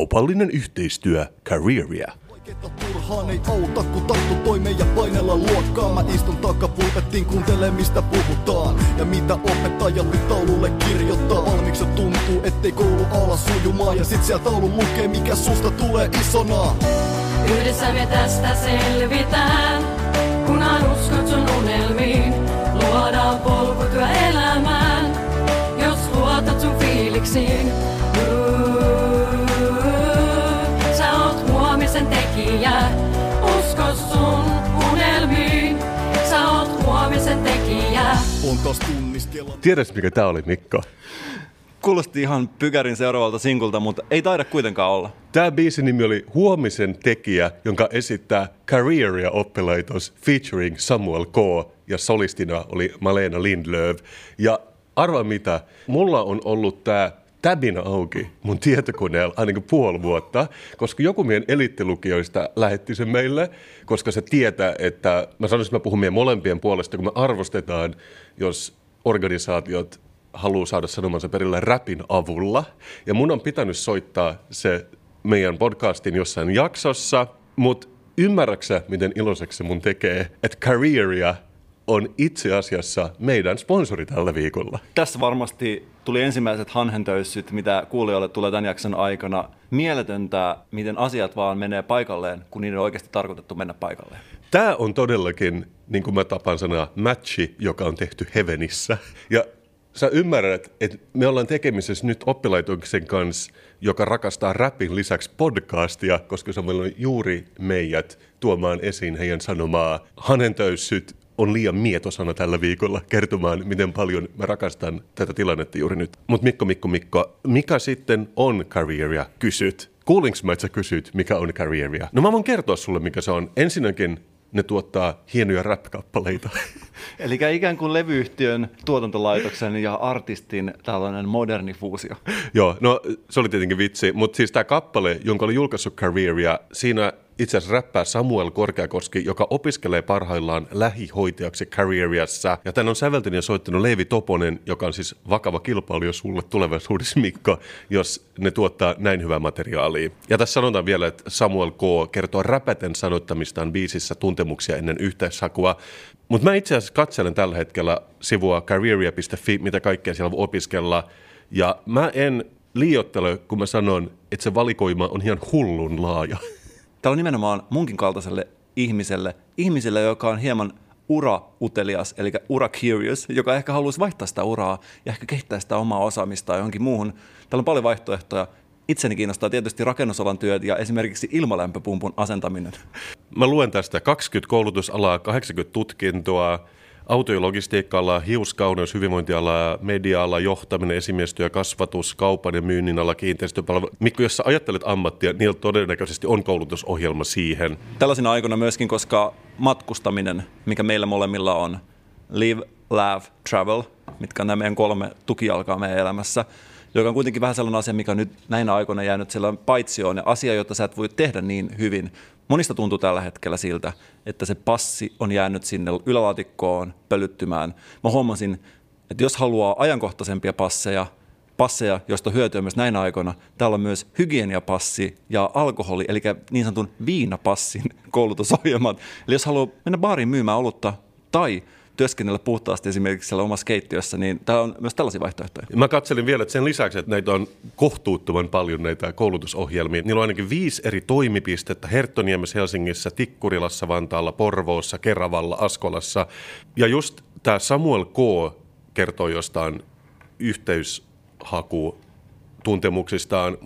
Kaupallinen yhteistyö Careeria. Turhaan ei auta, kun tarttu toimeen ja painella luokkaa. Mä istun takapulpettiin, kuuntele mistä puhutaan. Ja mitä opettajat nyt taululle kirjoittaa. Valmiiksi tuntuu, ettei koulu ala sujumaan. Ja sit siellä taulu lukee, mikä susta tulee isona. Yhdessä me tästä selvitään, kunhan uskot sun unelmiin. Luodaan polku työelämään, jos luotat sun fiiliksiin. On taas tunniskella. Tiedätkö mikä tää oli Mikko? Kuulosti ihan pykärin seuraavalta sinkulta, mutta ei taida kuitenkaan olla. Tämä biisin nimi oli Huomisen tekijä, jonka esittää Careeria oppilaitos featuring Samuel K. ja solistina oli Malena Lindlöv. Ja arva mitä, mulla on ollut tämä täbinä auki mun tietokoneella ainakin puoli vuotta, koska joku meidän elittilukijoista lähetti sen meille, koska se tietää, että mä sanoisin, että mä puhun meidän molempien puolesta, kun me arvostetaan, jos organisaatiot haluaa saada sanomansa perille räpin avulla. Ja mun on pitänyt soittaa se meidän podcastin jossain jaksossa, mutta ymmärräksä, miten iloiseksi se mun tekee, että Careeria on itse asiassa meidän sponsori tällä viikolla. Tässä varmasti tuli ensimmäiset hanhentöyssyt, mitä kuulijoille tulee tämän jakson aikana. Mieletöntä, miten asiat vaan menee paikalleen, kun niiden on oikeasti tarkoitettu mennä paikalleen. Tämä on todellakin, niin kuin mä tapaan sanoa, matchi, joka on tehty Heavenissä. Ja sä ymmärrät, että me ollaan tekemisessä nyt oppilaitoksen kanssa, joka rakastaa rapin lisäksi podcastia, koska se on juuri meidät tuomaan esiin heidän sanomaa. Hanentöyssyt on liian mietosana tällä viikolla kertomaan, miten paljon mä rakastan tätä tilannetta juuri nyt. Mutta Mikko, Mikko, Mikko, mikä sitten on careeria? Kysyt. Kuulinko mä, että sä kysyt, mikä on careeria? No mä voin kertoa sulle, mikä se on. Ensinnäkin ne tuottaa hienoja rap-kappaleita. Eli ikään kuin levyyhtiön, tuotantolaitoksen ja artistin tällainen moderni fuusio. Joo, no se oli tietenkin vitsi, mutta siis tämä kappale, jonka oli julkaissut Careeria, siinä itse asiassa räppää Samuel Korkeakoski, joka opiskelee parhaillaan lähihoitajaksi Careeriassa. Ja tämän on säveltänyt ja soittanut Leevi Toponen, joka on siis vakava kilpailija sulle tulevaisuudessa, Mikko, jos ne tuottaa näin hyvää materiaalia. Ja tässä sanotaan vielä, että Samuel K. kertoo räpäten sanottamistaan biisissä tuntemuksia ennen yhteishakua. Mutta mä itse asiassa katselen tällä hetkellä sivua careeria.fi, mitä kaikkea siellä voi opiskella. Ja mä en liiottele, kun mä sanon, että se valikoima on ihan hullun laaja. Tämä on nimenomaan munkin kaltaiselle ihmiselle, ihmiselle, joka on hieman ura-utelias, eli ura-curious, joka ehkä haluaisi vaihtaa sitä uraa ja ehkä kehittää sitä omaa osaamistaan johonkin muuhun. Täällä on paljon vaihtoehtoja. Itseni kiinnostaa tietysti rakennusalan työt ja esimerkiksi ilmalämpöpumpun asentaminen. Mä luen tästä 20 koulutusalaa, 80 tutkintoa, auto- ja logistiikka-ala, hiuskauneus, hyvinvointiala, media-ala, johtaminen, esimiestyö, kasvatus, kaupan ja myynnin ala, kiinteistöpalvelu. Mikko, jos sä ajattelet ammattia, niillä todennäköisesti on koulutusohjelma siihen. Tällaisina aikoina myöskin, koska matkustaminen, mikä meillä molemmilla on, live, laugh, travel, mitkä on nämä meidän kolme tukijalkaa meidän elämässä, joka on kuitenkin vähän sellainen asia, mikä on nyt näinä aikoina jäänyt sellainen paitsioon ja asia, jota sä et voi tehdä niin hyvin. Monista tuntuu tällä hetkellä siltä, että se passi on jäänyt sinne ylälaatikkoon pölyttymään. Mä huomasin, että jos haluaa ajankohtaisempia passeja, passeja, joista hyötyä myös näinä aikoina. Täällä on myös hygieniapassi ja alkoholi, eli niin sanotun viinapassin koulutusohjelmat. Eli jos haluaa mennä baariin myymään olutta tai työskennellä puhtaasti esimerkiksi siellä omassa keittiössä, niin täällä on myös tällaisia vaihtoehtoja. Mä katselin vielä, että sen lisäksi, että näitä on kohtuuttoman paljon näitä koulutusohjelmia. Niillä on ainakin viisi eri toimipistettä Herttoniemessä, Helsingissä, Tikkurilassa, Vantaalla, Porvoossa, Keravalla, Askolassa. Ja just tämä Samuel K. kertoo jostain yhteyshaku tuntemuksistaan,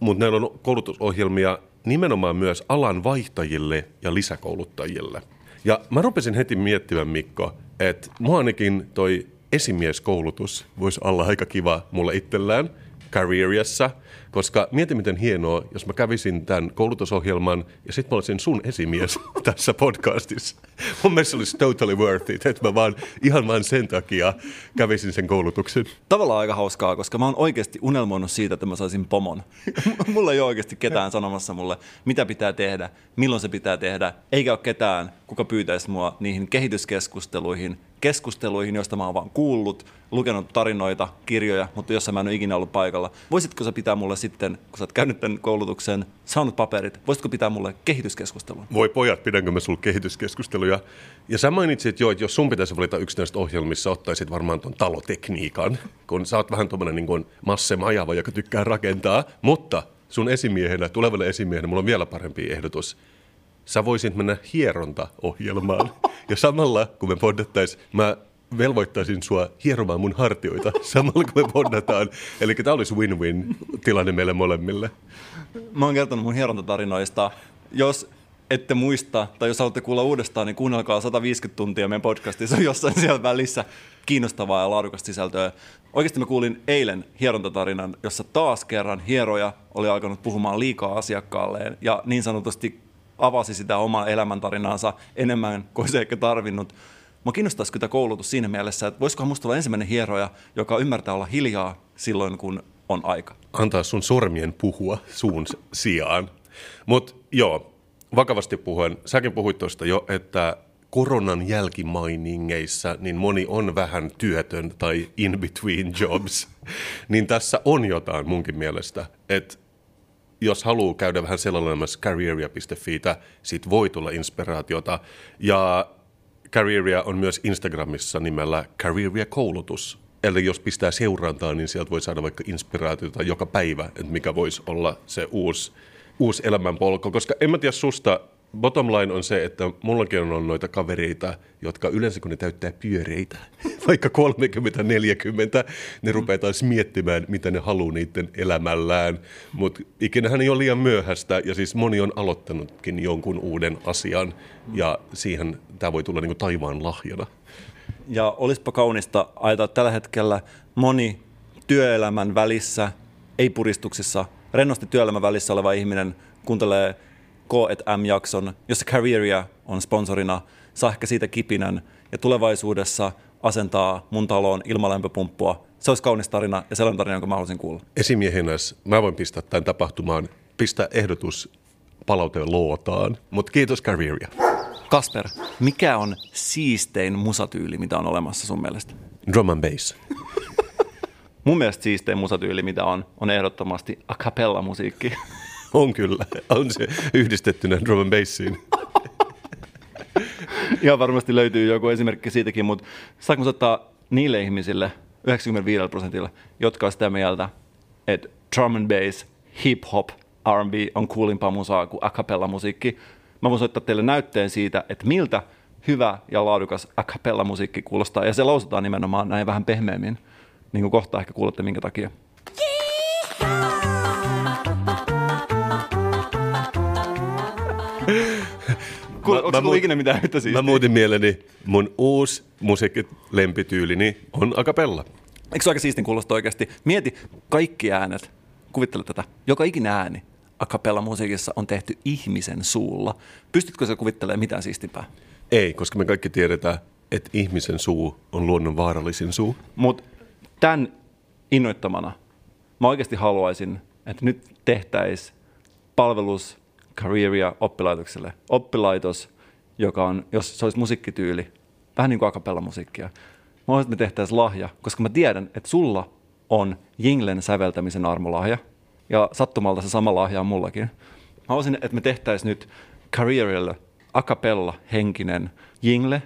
mutta näillä on koulutusohjelmia nimenomaan myös alan vaihtajille ja lisäkouluttajille. Ja mä rupesin heti miettimään, Mikko, että mua ainakin toi esimieskoulutus voisi olla aika kiva mulle itsellään Careeriassa, koska mieti miten hienoa, jos mä kävisin tämän koulutusohjelman ja sitten mä olisin sun esimies tässä podcastissa. Mun mielestä se olisi totally worth it, että mä vaan ihan vaan sen takia kävisin sen koulutuksen. Tavallaan aika hauskaa, koska mä oon oikeasti unelmoinut siitä, että mä saisin pomon. mulla ei ole oikeasti ketään sanomassa mulle, mitä pitää tehdä, milloin se pitää tehdä, eikä ole ketään, kuka pyytäisi mua niihin kehityskeskusteluihin, keskusteluihin, joista mä oon vaan kuullut, lukenut tarinoita, kirjoja, mutta jossa mä en ole ikinä ollut paikalla. Voisitko sä pitää mulle sitten, kun sä oot käynyt tämän koulutuksen, saanut paperit, voisitko pitää mulle kehityskeskustelun? Voi pojat, pidänkö mä sulla kehityskeskusteluja? Ja sä mainitsit jo, että jos sun pitäisi valita yksi näistä ohjelmissa, ottaisit varmaan ton talotekniikan, kun sä oot vähän tuommoinen niin Masse Majava, joka tykkää rakentaa, mutta sun esimiehenä, tulevalle esimiehenä, mulla on vielä parempi ehdotus. Sä voisit mennä hierontaohjelmaan. Ja samalla, kun me poddattaisiin, mä velvoittaisin sua hieromaan mun hartioita samalla, kun me poddataan. Eli tämä olisi win-win tilanne meille molemmille. Mä oon kertonut mun hierontatarinoista. Jos ette muista, tai jos haluatte kuulla uudestaan, niin kuunnelkaa 150 tuntia meidän podcastissa, jossain siellä välissä kiinnostavaa ja laadukasta sisältöä. Oikeasti mä kuulin eilen hierontatarinan, jossa taas kerran hieroja oli alkanut puhumaan liikaa asiakkaalleen ja niin sanotusti avasi sitä omaa elämäntarinaansa enemmän kuin se ehkä tarvinnut. Mä kiinnostaisi kyllä koulutus siinä mielessä, että voisikohan musta olla ensimmäinen hieroja, joka ymmärtää olla hiljaa silloin, kun on aika. Antaa sun sormien puhua suun sijaan. Mutta joo, vakavasti puhuen, säkin puhuit tuosta jo, että koronan jälkimainingeissa niin moni on vähän työtön tai in between jobs, niin tässä on jotain munkin mielestä, että jos haluaa käydä vähän selailemassa careeria.fiitä, siitä voi tulla inspiraatiota. Ja Careeria on myös Instagramissa nimellä Careeria-koulutus. Eli jos pistää seurantaa, niin sieltä voi saada vaikka inspiraatiota joka päivä, että mikä voisi olla se uusi, uusi elämänpolku. Koska en mä tiedä susta, bottom line on se, että mullakin on noita kavereita, jotka yleensä kun ne täyttää pyöreitä, vaikka 30-40, ne rupeaa taas miettimään, mitä ne haluaa niiden elämällään. Mutta ikinähän ei ole liian myöhäistä, ja siis moni on aloittanutkin jonkun uuden asian, ja siihen tämä voi tulla niinku taivaan lahjana. Ja olisipa kaunista ajatella tällä hetkellä moni työelämän välissä, ei puristuksissa, rennosti työelämän välissä oleva ihminen kuuntelee K&M-jakson, jossa Careeria on sponsorina, saa ehkä siitä kipinän ja tulevaisuudessa asentaa mun taloon ilmalämpöpumppua. Se olisi kaunis tarina ja sellainen tarina, jonka mä haluaisin kuulla. Esimiehenäs mä voin pistää tämän tapahtumaan, pistää ehdotus palauteen lootaan, mutta kiitos Careeria. Kasper, mikä on siistein musatyyli, mitä on olemassa sun mielestä? Drum and bass. Mun mielestä siistein musatyyli, mitä on, on ehdottomasti a cappella musiikki. On kyllä, on se yhdistettynä drum and bassiin. Ihan varmasti löytyy joku esimerkki siitäkin, mutta saanko ottaa niille ihmisille, 95 prosentilla, jotka on sitä mieltä, että drum and bass, hip hop, R&B on coolimpaa musaa kuin a cappella musiikki. Mä voin soittaa teille näytteen siitä, että miltä hyvä ja laadukas a cappella musiikki kuulostaa, ja se lausutaan nimenomaan näin vähän pehmeämmin, niin kuin kohta ehkä kuulette minkä takia. Kuul, onko mä muut- ikinä mitään yhtä siistiä? Mä muutin mieleni, mun uusi musiikkilempityylini on a cappella. Eikö se aika siistin kuulosta oikeasti? Mieti kaikki äänet. Kuvittele tätä. Joka ikinen ääni a cappella musiikissa on tehty ihmisen suulla. Pystytkö se kuvittelemaan mitään siistimpää? Ei, koska me kaikki tiedetään, että ihmisen suu on luonnon vaarallisin suu. Mutta tämän innoittamana mä oikeasti haluaisin, että nyt tehtäisiin palvelus Careeria oppilaitokselle. Oppilaitos, joka on, jos se olisi musiikkityyli, vähän niin kuin a cappella musiikkia. Mä haluaisin, että me tehtäisiin lahja, koska mä tiedän, että sulla on jinglen säveltämisen armolahja. Ja sattumalta se sama lahja on mullakin. Mä haluaisin, että me tehtäisiin nyt Careerille a cappella henkinen jingle.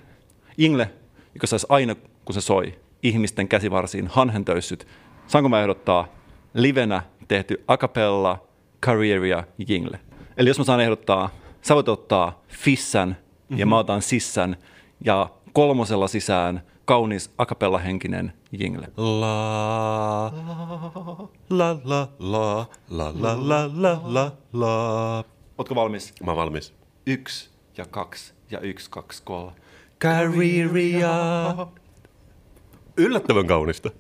Jingle, joka saisi aina, kun se soi, ihmisten käsivarsiin hanhentöyssyt. Saanko mä ehdottaa livenä tehty a cappella Careeria jingle? Eli jos mä saan ehdottaa, sä voit ottaa Fissän ja mä otan Sissän ja kolmosella sisään kaunis a cappella henkinen jingle. La, la, la, la, la, la, la, la, la, la. Ootko valmis? Mä valmis. Yksi ja kaksi ja yksi, kaksi, kolme. Careeria. Yllättävän kaunista.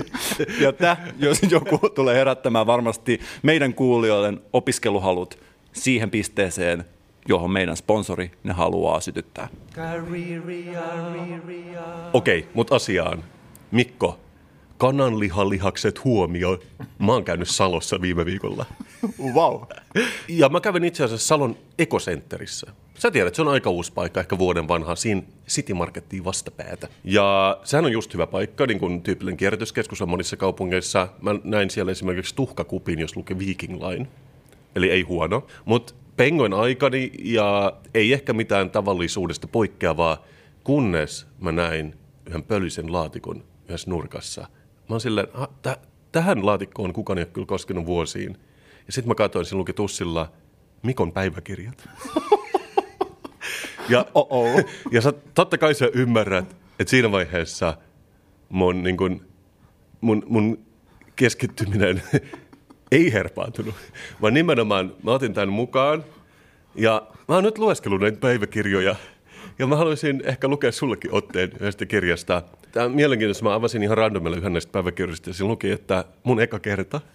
Ja tämä, jos joku tulee herättämään varmasti meidän kuulijoiden opiskeluhalut siihen pisteeseen, johon meidän sponsori ne haluaa sytyttää. Okei, mutta asiaan. Mikko, kananlihalihakset huomioon. Mä oon käynyt Salossa viime viikolla. Wow. Ja mä kävin itse asiassa Salon ekocenterissä. Sä tiedät, se on aika uusi paikka, ehkä vuoden vanha, siinä City Markettiin vastapäätä. Ja sehän on just hyvä paikka, niin kuin tyypillinen kierrätyskeskus on monissa kaupungeissa. Mä näin siellä esimerkiksi tuhkakupin, jos lukee Viking Line. Eli ei huono. Mutta pengoin aikani ja ei ehkä mitään tavallisuudesta poikkeavaa, kunnes mä näin yhden pölyisen laatikon yhdessä nurkassa. Mä oon silleen, "Ah, tä- tähän laatikkoon kukaan ei ole kyllä koskenut vuosiin. Ja sitten mä katsoin, siinä luki tussilla Mikon päiväkirjat. ja, Oh-oh. ja sä, totta kai sä ymmärrät, että siinä vaiheessa mun, niin kun, mun, mun keskittyminen ei herpaantunut, vaan nimenomaan mä otin tämän mukaan ja mä oon nyt lueskellut näitä päiväkirjoja ja mä haluaisin ehkä lukea sullekin otteen yhdestä kirjasta. Tämä on mielenkiintoista, mä avasin ihan randomilla yhden näistä päiväkirjoista ja siinä luki, että mun eka kerta.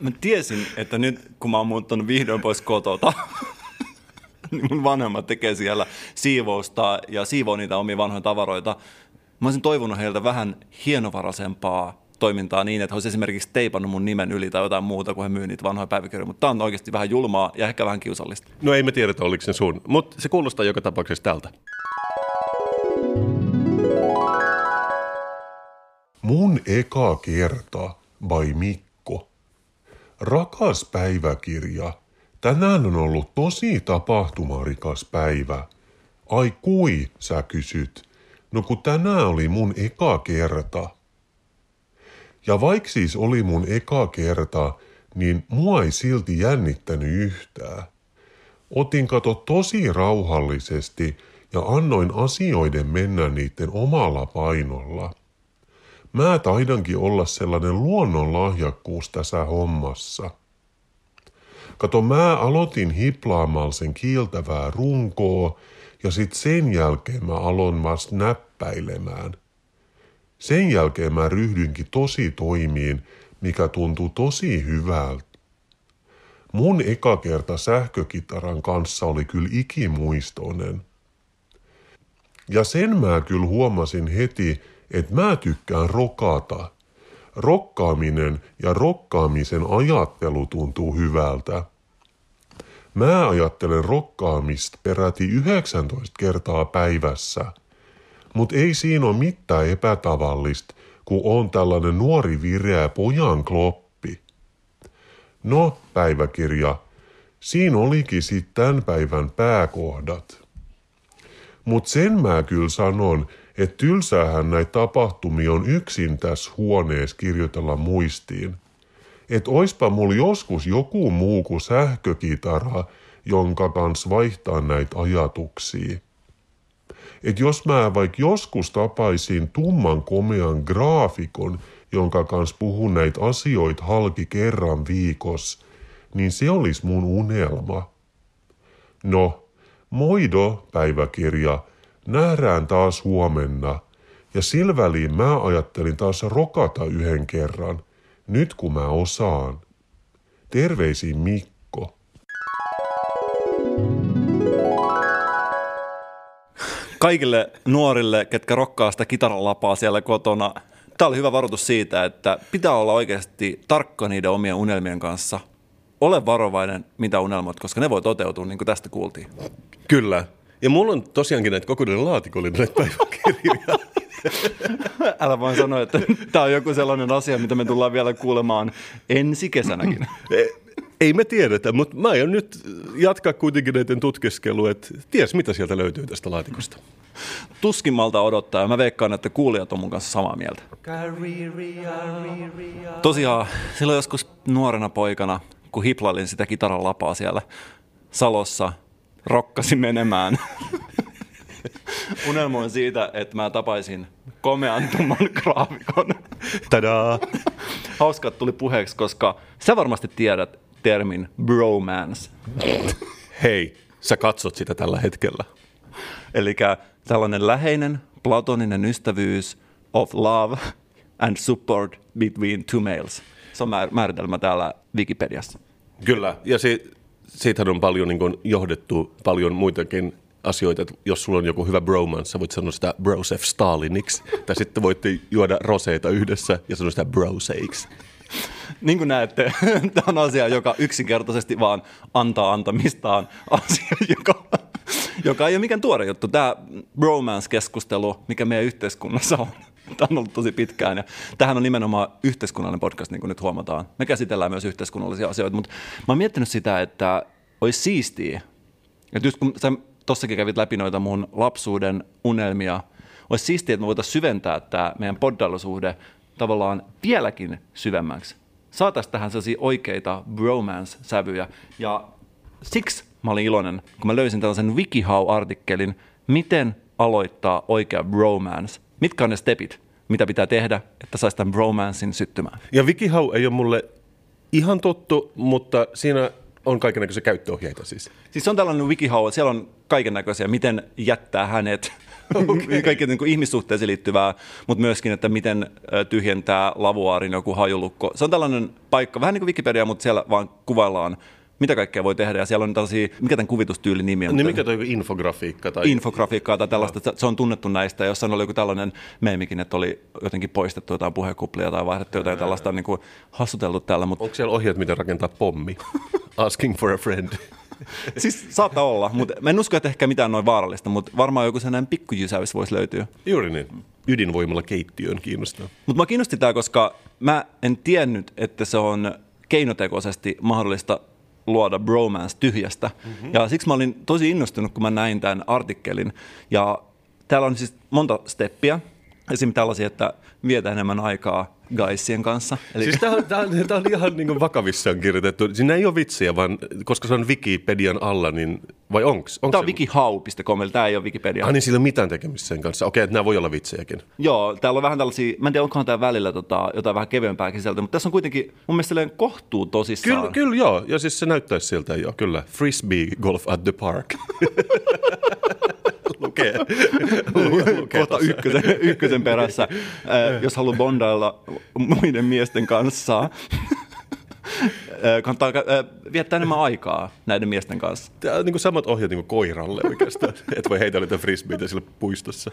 Mä tiesin, että nyt kun mä oon muuttanut vihdoin pois kotota, mun vanhemmat tekee siellä siivousta ja siivoo niitä omia vanhoja tavaroita. Mä olisin toivonut heiltä vähän hienovaraisempaa toimintaa niin, että he olisi esimerkiksi teipannut mun nimen yli tai jotain muuta, kun he myy niitä vanhoja päiväkirjoja. Mutta tää on oikeasti vähän julmaa ja ehkä vähän kiusallista. No ei me tiedetä, oliko se sun, mutta se kuulostaa joka tapauksessa tältä. Mun eka kerta by Mikko. Rakas päiväkirja, tänään on ollut tosi tapahtumarikas päivä. Ai kui, sä kysyt. No kun tänään oli mun eka kerta. Ja vaikka siis oli mun eka kerta, niin mua ei silti jännittänyt yhtään. Otin kato tosi rauhallisesti ja annoin asioiden mennä niiden omalla painolla. Mä taidankin olla sellainen luonnonlahjakkuus tässä hommassa. Kato, mä aloitin hiplaamalla sen kiiltävää runkoa ja sit sen jälkeen mä aloin vasta näppäilemään. Sen jälkeen mä ryhdynkin tosi toimiin, mikä tuntuu tosi hyvältä. Mun eka kerta sähkökitaran kanssa oli kyllä ikimuistoinen. Ja sen mä kyllä huomasin heti, että mä tykkään rokata. Rokkaaminen ja rokkaamisen ajattelu tuntuu hyvältä. Mä ajattelen rokkaamista peräti 19 kertaa päivässä. Mutta ei siinä ole mitään epätavallista, kun on tällainen nuori vireä pojan kloppi. No, päiväkirja, siinä olikin sitten tämän päivän pääkohdat. Mutta sen mä kyllä sanon, että tylsäähän näitä tapahtumia on yksin tässä huoneessa kirjoitella muistiin. Että oispa mulla joskus joku muu kuin sähkökitara, jonka kanssa vaihtaa näitä ajatuksia. Et jos mä vaikka joskus tapaisin tumman komean graafikon, jonka kanssa puhun näitä asioita halki kerran viikossa, niin se olisi mun unelma. No, moido, päiväkirja, nähdään taas huomenna. Ja sillä väliin mä ajattelin taas rokata yhden kerran, nyt kun mä osaan. Terveisin Mikko. Kaikille nuorille, ketkä rokkaa sitä kitaralapaa siellä kotona, tämä oli hyvä varoitus siitä, että pitää olla oikeasti tarkka niiden omien unelmien kanssa. Ole varovainen, mitä unelmat, koska ne voi toteutua, niin kuin tästä kuultiin. Kyllä. Ja mulla on tosiaankin näitä kokonainen laatikollinen näitä päiväkirjoja. Älä vaan sano, että tämä on joku sellainen asia, mitä me tullaan vielä kuulemaan ensi kesänäkin. E- Ei me tiedetä, mutta mä aion nyt jatkaa kuitenkin näiden tutkiskelua, että ties mitä sieltä löytyy tästä laatikosta. Tuskin malta odottaa ja mä veikkaan, että kuulijat on mun kanssa samaa mieltä. Tosiaan, silloin joskus nuorena poikana, kun hiplailin sitä kitaran lapaa siellä Salossa, rokkasin menemään. Unelmoin siitä, että mä tapaisin komean tumman graafikon. Tadaa! Hauska, että tuli puheeksi, koska sä varmasti tiedät termin bromance. Hei, sä katsot sitä tällä hetkellä. Eli tällainen läheinen platoninen ystävyys of love and support between two males. Se on määr- määritelmä täällä Wikipediassa. Kyllä, ja si- siitähän on paljon niin kun, johdettu paljon muitakin asioita, että jos sulla on joku hyvä bromance, sä voit sanoa sitä Brosef Staliniksi, tai sitten voitte juoda roseita yhdessä ja sanoa sitä broseiksi. niin kuin näette, tämä on asia, joka yksinkertaisesti vaan antaa antamistaan asia, joka, joka ei ole mikään tuore juttu. Tämä bromance-keskustelu, mikä meidän yhteiskunnassa on, tämä on ollut tosi pitkään ja tähän on nimenomaan yhteiskunnallinen podcast, niin kuin nyt huomataan. Me käsitellään myös yhteiskunnallisia asioita, mutta mä oon miettinyt sitä, että olisi siistiä, että just kun sä tossakin kävit läpi noita mun lapsuuden unelmia, olisi siistiä, että me voitaisiin syventää tämä meidän poddailusuhde tavallaan vieläkin syvemmäksi. Saataisiin tähän sellaisia oikeita bromance-sävyjä. Ja siksi mä olin iloinen, kun mä löysin tällaisen WikiHow-artikkelin, miten aloittaa oikea bromance. Mitkä on ne stepit, mitä pitää tehdä, että saisi tämän bromancein syttymään. Ja WikiHow ei ole mulle ihan tuttu, mutta siinä on kaikenlaisia käyttöohjeita siis. Siis on tällainen WikiHow, siellä on kaiken näköisiä, miten jättää hänet okay. kaikki niin kuin ihmissuhteeseen liittyvää, mutta myöskin, että miten tyhjentää lavuaarin joku hajulukko. Se on tällainen paikka, vähän niin kuin Wikipedia, mutta siellä vaan kuvaillaan, mitä kaikkea voi tehdä. Ja siellä on tällaisia, mikä tämän kuvitustyylin nimi on? Niin mikä toi infografiikka? Tai... Infografiikkaa tai tällaista. Se on tunnettu näistä. Jossain oli joku tällainen meemikin, että oli jotenkin poistettu jotain puhekuplia tai vaihdettu jotain tällaista niin kuin hassuteltu täällä. Mutta Onko siellä ohjeet, miten rakentaa pommi? Asking for a friend. siis saattaa olla, mutta mä en usko, että ehkä mitään noin vaarallista, mutta varmaan joku sellainen pikkujysäys voisi löytyä. Juuri niin. Ydinvoimalla keittiöön kiinnostaa. Mutta mä kiinnosti tämä, koska mä en tiennyt, että se on keinotekoisesti mahdollista luoda bromance tyhjästä. Mm-hmm. Ja siksi mä olin tosi innostunut, kun mä näin tämän artikkelin. Ja täällä on siis monta steppiä. Esimerkiksi tällaisia, että vietä enemmän aikaa guysien kanssa. Eli... Siis tämä on, tää on, tää on ihan niin vakavissaan kirjoitettu. Siinä ei ole vitsiä, vaan koska se on Wikipedian alla, niin vai onks? onks Tämä on wikihau.com, eli tämä ei ole Wikipedia. Ah, niin sillä ei ole mitään tekemistä sen kanssa. Okei, että nämä voi olla vitsejäkin. Joo, täällä on vähän tällaisia, mä en tiedä, onkohan tämä välillä tota, jotain vähän kevyempää sisältöä, mutta tässä on kuitenkin mun mielestä kohtuu tosissaan. Kyllä, kyllä joo. Ja siis se näyttäisi siltä jo, kyllä. Frisbee golf at the park. lukee. lukee Kohta ykkösen, ykkösen perässä, äh, jos haluaa bondailla muiden miesten kanssa. Äh, Kannattaa äh, viettää enemmän aikaa näiden miesten kanssa. Tämä on niin kuin samat ohjeet niin kuin koiralle oikeastaan. Et voi heitellä niitä frisbeitä sillä puistossa.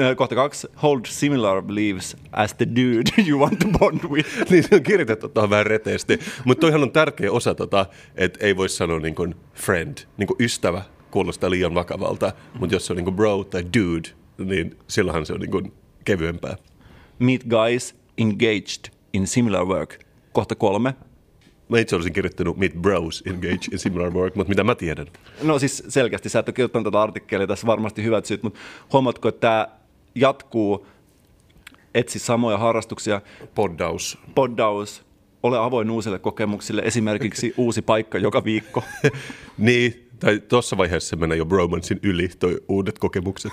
Äh, Kohta kaksi. Hold similar beliefs as the dude you want to bond with. niin se on kirjoitettu tuohon vähän reteesti. Mutta toihan on tärkeä osa, tota, että ei voi sanoa niin kuin friend, niin kuin ystävä kuulostaa liian vakavalta. Mutta jos se on niin kuin bro tai dude, niin silloinhan se on niin kuin kevyempää. Meet guys engaged in similar work. Kohta kolme. Mä itse olisin kirjoittanut meet bros engage in similar work, mutta mitä mä tiedän? No siis selkeästi, sä et ole kirjoittanut tätä artikkelia, tässä varmasti hyvät syyt, mutta huomaatko, että tämä jatkuu, etsi samoja harrastuksia, Poddaus. poddaus, ole avoin uusille kokemuksille, esimerkiksi uusi paikka joka viikko. Niin, tai tuossa vaiheessa se menee jo bromancein yli, toi uudet kokemukset.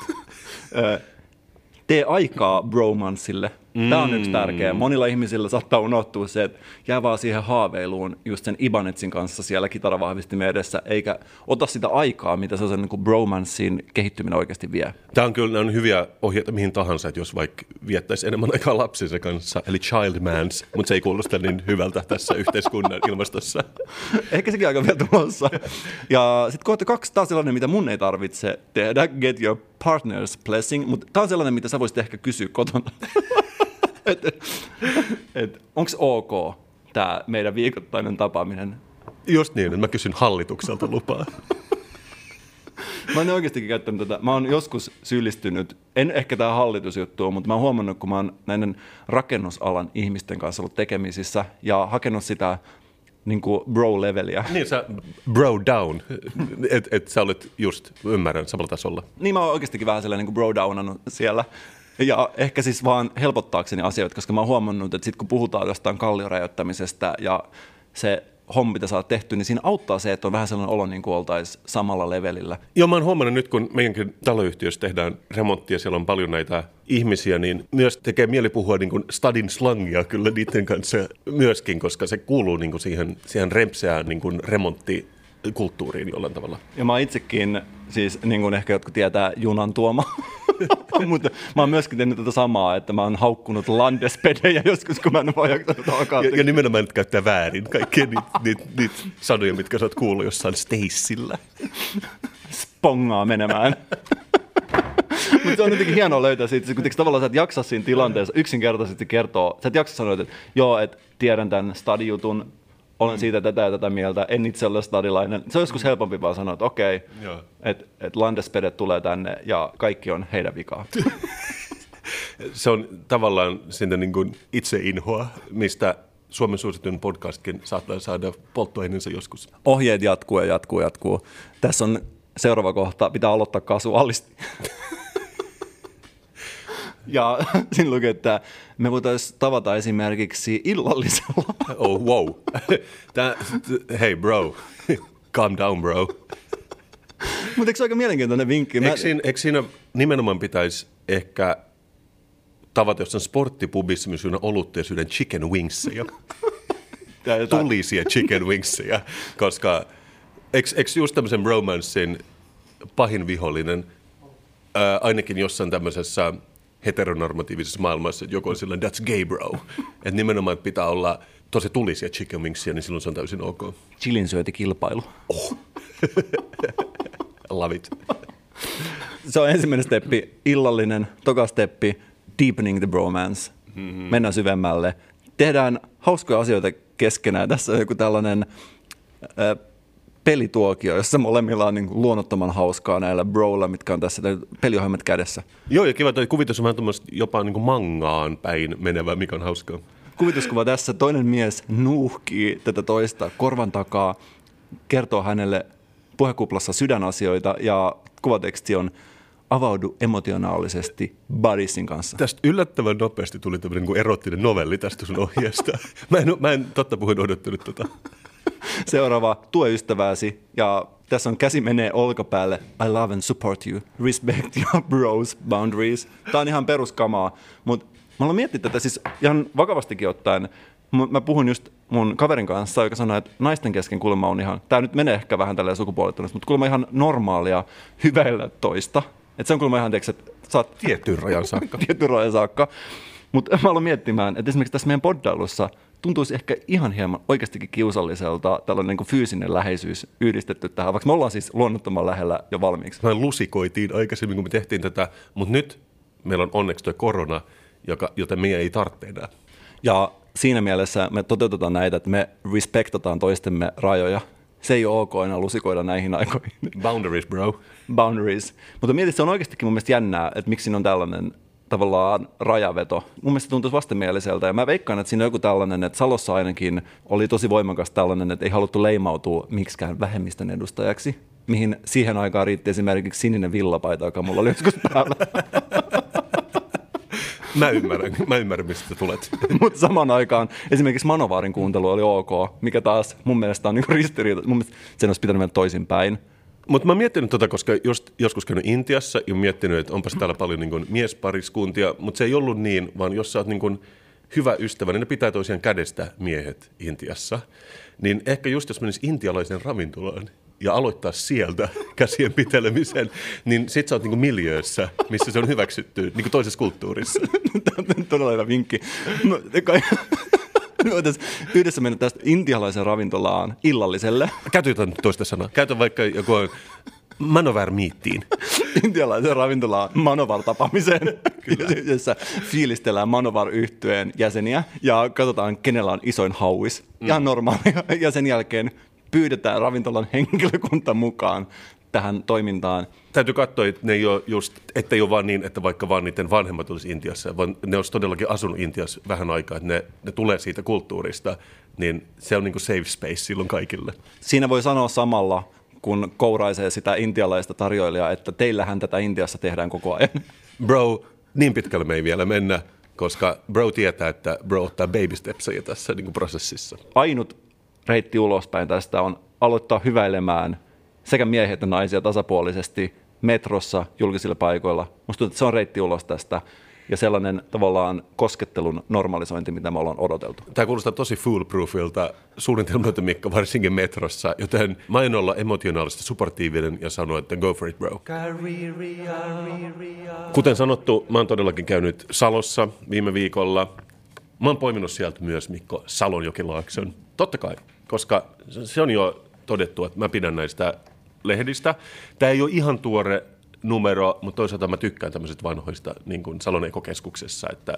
Tee aikaa bromansille. Tämä on yksi tärkeä. Monilla ihmisillä saattaa unohtua se, että jää vaan siihen haaveiluun just sen Ibanetsin kanssa siellä kitaravahvistimen edessä, eikä ota sitä aikaa, mitä se on sen niin bromanssin kehittyminen oikeasti vie. Tämä on kyllä on hyviä ohjeita mihin tahansa, että jos vaikka viettäisi enemmän aikaa lapsensa kanssa, eli child mans, mutta se ei kuulosta niin hyvältä tässä yhteiskunnan ilmastossa. Ehkä sekin aika vielä tulossa. Ja sitten kohta kaksi, taas sellainen, mitä mun ei tarvitse tehdä, get your partner's blessing, mutta tämä on sellainen, mitä sä voisit ehkä kysyä kotona. Et, et, Onko ok tämä meidän viikoittainen tapaaminen? Just niin, että mä kysyn hallitukselta lupaa. Mä oon oikeastikin käyttänyt tätä. Mä oon joskus syyllistynyt, en ehkä tämä hallitusjuttu mutta mä oon huomannut, kun mä oon näiden rakennusalan ihmisten kanssa ollut tekemisissä ja hakenut sitä niin kuin bro-leveliä. Niin sä bro down, että et sä olet just, ymmärrän, samalla tasolla. Niin mä oon oikeastikin vähän sellainen niin bro downannut siellä. Ja ehkä siis vaan helpottaakseni asioita, koska mä oon huomannut, että sit kun puhutaan jostain kalliorajoittamisesta ja se homma, mitä sä oot tehty, niin siinä auttaa se, että on vähän sellainen olo, niin kuin oltaisiin samalla levelillä. Joo, mä oon huomannut nyt, kun meidänkin taloyhtiössä tehdään remonttia, siellä on paljon näitä ihmisiä, niin myös tekee mieli puhua niin kuin stadin slangia kyllä niiden kanssa myöskin, koska se kuuluu niin kuin siihen, siihen rempseään niin kuin remonttikulttuuriin jollain tavalla. Ja mä itsekin, siis niin kuin ehkä jotkut tietää, junan tuoma. Mutta mä oon myöskin tehnyt tätä samaa, että mä oon haukkunut landespedejä joskus, kun mä en alkaa. Ja, ja nimenomaan nyt käyttää väärin kaikkia niitä niit, niit sanoja, mitkä sä oot kuullut jossain Stacella. Spongaa menemään. Mutta se on jotenkin hienoa löytää siitä, että kuitenkin tavallaan sä et jaksa siinä tilanteessa yksinkertaisesti kertoa, sä et jaksa sanoa, että joo, että tiedän tämän stadijutun, olen siitä tätä ja tätä mieltä, en itse ole stadilainen. Se on joskus helpompi vaan sanoa, että okei, Joo. että et Landespedet tulee tänne ja kaikki on heidän vikaa. Se on tavallaan sinne niin kuin itseinhoa, mistä Suomen suosituin podcastkin saattaa saada polttoaineensa joskus. Ohjeet jatkuu ja jatkuu ja jatkuu. Tässä on seuraava kohta, pitää aloittaa kasuaalisti. ja siinä lukee, että me voitaisiin tavata esimerkiksi illallisella. Oh, wow. Tää, t- hey bro, calm down bro. Mutta eikö se aika mielenkiintoinen vinkki? Mä- Eikö siinä, eikö siinä nimenomaan pitäisi ehkä tavata jossain sporttipubissa, missä syödään olutta ja syödään chicken wingsia, tulisia chicken wingsia, koska eikö, eikö just tämmöisen romanssin pahin vihollinen, ää, ainakin jossain tämmöisessä heteronormatiivisessa maailmassa, että joku on silloin, that's gay bro. Että nimenomaan että pitää olla tosi tulisia chicken wingsia, niin silloin se on täysin ok. Chilin syötikilpailu. Love it. Se on ensimmäinen steppi, illallinen. Toka steppi, deepening the bromance. Mm-hmm. Mennään syvemmälle. Tehdään hauskoja asioita keskenään. Tässä on joku tällainen äh, pelituokio, jossa molemmilla on niin kuin luonnottoman hauskaa näillä broilla, mitkä on tässä peliohjelmat kädessä. Joo, ja kiva toi kuvitus on vähän jopa niin kuin mangaan päin menevä, mikä on hauskaa. Kuvituskuva tässä. Toinen mies nuuhkii tätä toista korvan takaa, kertoo hänelle puhekuplassa sydänasioita ja kuvateksti on avaudu emotionaalisesti Buddysin kanssa. Tästä yllättävän nopeasti tuli tämmöinen niin erottinen novelli tästä sun ohjeesta. Mä en, mä en totta puhuen odottanut tota. Seuraava, tue ystävääsi. Ja tässä on käsi menee olkapäälle. I love and support you. Respect your bros boundaries. Tämä on ihan peruskamaa. Mutta mä olen miettinyt tätä siis ihan vakavastikin ottaen. Mä puhun just mun kaverin kanssa, joka sanoi, että naisten kesken kuulemma on ihan, tämä nyt menee ehkä vähän tälleen sukupuolittuneesti, mutta kuulemma ihan normaalia hyväillä toista. Että se on kuulemma ihan, tiiäks, että sä oot Tiettyyn rajan saakka. tietyn rajan saakka. Mutta mä aloin miettimään, että esimerkiksi tässä meidän poddailussa tuntuisi ehkä ihan hieman oikeastikin kiusalliselta tällainen niin kuin fyysinen läheisyys yhdistetty tähän, vaikka me ollaan siis luonnottoman lähellä jo valmiiksi. Mä lusikoitiin aikaisemmin, kun me tehtiin tätä, mutta nyt meillä on onneksi tuo korona, joka, joten meidän ei tarvitse enää. Ja siinä mielessä me toteutetaan näitä, että me respektataan toistemme rajoja. Se ei ole ok enää lusikoida näihin aikoihin. Boundaries, bro. Boundaries. Mutta mietit, se on oikeastikin mun mielestä jännää, että miksi siinä on tällainen tavallaan rajaveto. Mun mielestä tuntuisi vastenmieliseltä ja mä veikkaan, että siinä on joku tällainen, että Salossa ainakin oli tosi voimakas tällainen, että ei haluttu leimautua miksikään vähemmistön edustajaksi, mihin siihen aikaan riitti esimerkiksi sininen villapaita, joka mulla oli joskus päällä. Mä ymmärrän, mä ymmärrän mistä tulet. Mutta samaan aikaan esimerkiksi Manovaarin kuuntelu oli ok, mikä taas mun mielestä on niinku ristiriita. Mun mielestä sen olisi pitänyt mennä toisinpäin. Mutta mä oon miettinyt tota, koska just, joskus käynyt Intiassa ja miettinyt, että onpas täällä paljon niin kuin miespariskuntia, mutta se ei ollut niin, vaan jos sä oot niin kuin hyvä ystävä, niin ne pitää toisiaan kädestä miehet Intiassa. Niin ehkä just jos menisi intialaisen ravintolaan ja aloittaa sieltä käsien pitelemisen, niin sit sä oot niin miljöössä, missä se on hyväksytty, niin kuin toisessa kulttuurissa. Tämä on todella hyvä vinkki. No, yhdessä mennä tästä intialaisen ravintolaan illalliselle. Käytä jotain toista sanaa. Käytä vaikka joku manovar miittiin. intialaisen ravintolaan Manovar-tapaamiseen, jossa fiilistellään manovar yhtyeen jäseniä ja katsotaan, kenellä on isoin hauis. Ihan normaalia. Ja sen jälkeen pyydetään ravintolan henkilökunta mukaan tähän toimintaan. Täytyy katsoa, että ne ei ole just, ettei ole vaan niin, että vaikka vaan niiden vanhemmat olisi Intiassa, vaan ne olisi todellakin asunut Intiassa vähän aikaa, että ne, ne tulee siitä kulttuurista, niin se on niin kuin safe space silloin kaikille. Siinä voi sanoa samalla, kun kouraisee sitä intialaista tarjoilijaa, että teillähän tätä Intiassa tehdään koko ajan. Bro, niin pitkälle me ei vielä mennä, koska bro tietää, että bro ottaa baby stepsia tässä niin kuin prosessissa. Ainut reitti ulospäin tästä on aloittaa hyväilemään sekä miehiä että naisia tasapuolisesti metrossa, julkisilla paikoilla. Musta tuntuu, että se on reitti ulos tästä ja sellainen tavallaan koskettelun normalisointi, mitä me ollaan odoteltu. Tämä kuulostaa tosi foolproofilta suunnitelmalta Mikko, varsinkin metrossa, joten mä en olla emotionaalisesti supportiivinen ja sanoa, että go for it bro. Kuten sanottu, mä oon todellakin käynyt Salossa viime viikolla. Mä oon poiminut sieltä myös Mikko Salonjokilaakson. Totta kai, koska se on jo todettu, että mä pidän näistä lehdistä. Tämä ei ole ihan tuore numero, mutta toisaalta mä tykkään tämmöisistä vanhoista niin kuin Salon ekokeskuksessa, että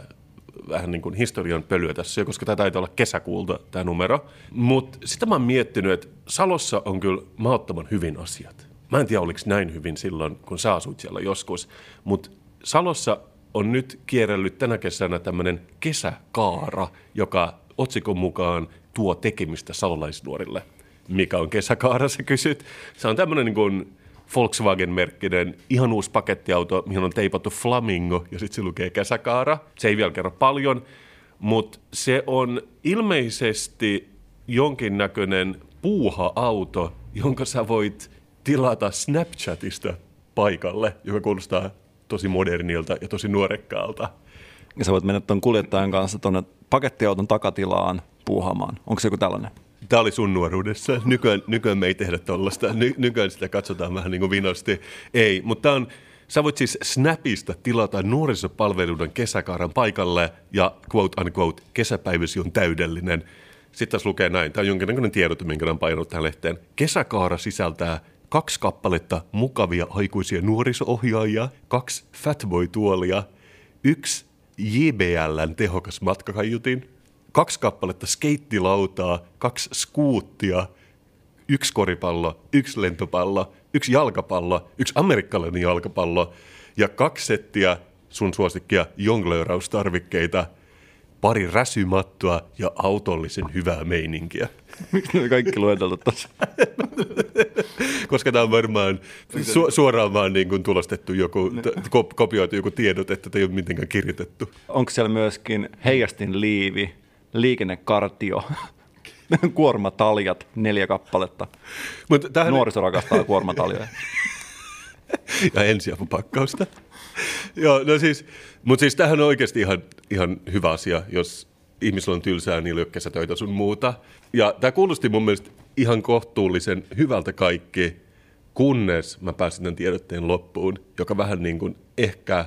vähän niin kuin historian pölyä tässä koska tämä taitaa olla kesäkuulta tämä numero. Mutta sitä mä oon miettinyt, että Salossa on kyllä mahdottoman hyvin asiat. Mä en tiedä, oliko näin hyvin silloin, kun sä asuit siellä joskus, mutta Salossa on nyt kierrellyt tänä kesänä tämmöinen kesäkaara, joka otsikon mukaan tuo tekemistä salolaisnuorille. Mikä on kesäkaara, sä kysyt. Se on tämmöinen niin Volkswagen-merkkinen ihan uusi pakettiauto, mihin on teipattu flamingo ja sitten se lukee kesäkaara. Se ei vielä kerro paljon, mutta se on ilmeisesti jonkinnäköinen puuha-auto, jonka sä voit tilata Snapchatista paikalle, joka kuulostaa tosi modernilta ja tosi nuorekkaalta. Ja sä voit mennä tuon kuljettajan kanssa tuonne pakettiauton takatilaan puuhaamaan. Onko se joku tällainen? Tämä oli sun nuoruudessa. Nykyään, nykyään me ei tehdä tuollaista. Ny, nykyään sitä katsotaan vähän niin kuin vinosti. Ei, mutta on, sä voit siis Snapista tilata nuorisopalveluiden kesäkaaran paikalle ja quote unquote kesäpäiväsi on täydellinen. Sitten tässä lukee näin. Tämä on jonkinlainen tiedote, minkä on painanut tähän lehteen. Kesäkaara sisältää kaksi kappaletta mukavia aikuisia nuoriso-ohjaajia, kaksi Fatboy-tuolia, yksi JBLn tehokas matkakaiutin, kaksi kappaletta skeittilautaa, kaksi skuuttia, yksi koripallo, yksi lentopallo, yksi jalkapallo, yksi amerikkalainen jalkapallo ja kaksi settiä sun suosikkia jonglööraustarvikkeita, pari räsymattoa ja autollisen hyvää meininkiä. Miksi ne kaikki lueteltu tuossa? Koska tämä on varmaan su- suoraan vaan niin kuin tulostettu joku, t- ko- kopioitu joku tiedot, että tämä ei ole mitenkään kirjoitettu. Onko siellä myöskin heijastin liivi, liikennekartio, kuormataljat, neljä kappaletta. Mutta tähän Nuoriso rakastaa kuormataljoja. ja ensiapupakkausta. Joo, no siis, mutta siis tämähän on oikeasti ihan, ihan hyvä asia, jos ihmisillä on tylsää, niillä ei ole kesätöitä sun muuta. Ja tämä kuulosti mun mielestä ihan kohtuullisen hyvältä kaikki, kunnes mä pääsin tämän tiedotteen loppuun, joka vähän niin kuin ehkä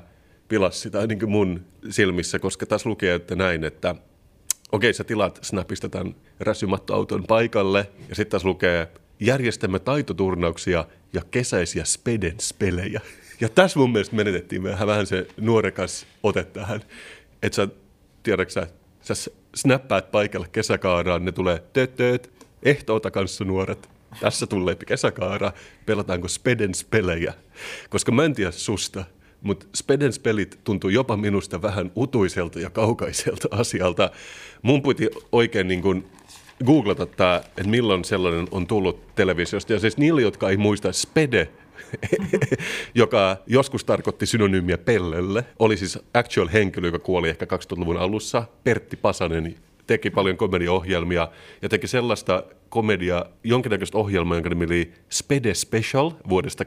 pilasi sitä niin kuin mun silmissä, koska tässä lukee, että näin, että okei, sä tilaat Snapista tämän räsymattoauton paikalle, ja sitten tässä lukee, järjestämme taitoturnauksia ja kesäisiä spedens-pelejä. Ja tässä mun mielestä menetettiin vähän, vähän se nuorekas ote tähän, että sä, tiedätkö sä, sä snappaat paikalle kesäkaaraan, ne tulee tööt, tööt, ehtoota kanssa nuoret. Tässä tulee kesäkaara, pelataanko Spedens-pelejä? Koska mä en tiedä susta, mutta Spedens-pelit tuntuu jopa minusta vähän utuiselta ja kaukaiselta asialta. Mun piti oikein niin kuin googlata tämä, että milloin sellainen on tullut televisiosta. Ja siis niille, jotka ei muista Spede, joka joskus tarkoitti synonyymiä Pellelle, oli siis actual henkilö, joka kuoli ehkä 2000-luvun alussa, Pertti Pasanen, teki paljon komediaohjelmia ja teki sellaista komedia, jonkinnäköistä ohjelmaa, jonka nimi oli Spede Special vuodesta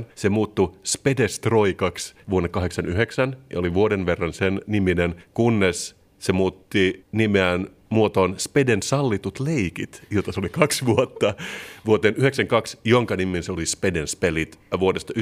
88-89. Se muuttui Spedestroikaksi vuonna 89 ja oli vuoden verran sen niminen, kunnes se muutti nimeään muotoon Speden sallitut leikit, jota se oli kaksi vuotta, vuoteen 92, jonka nimi se oli Speden spelit vuodesta 92-2002,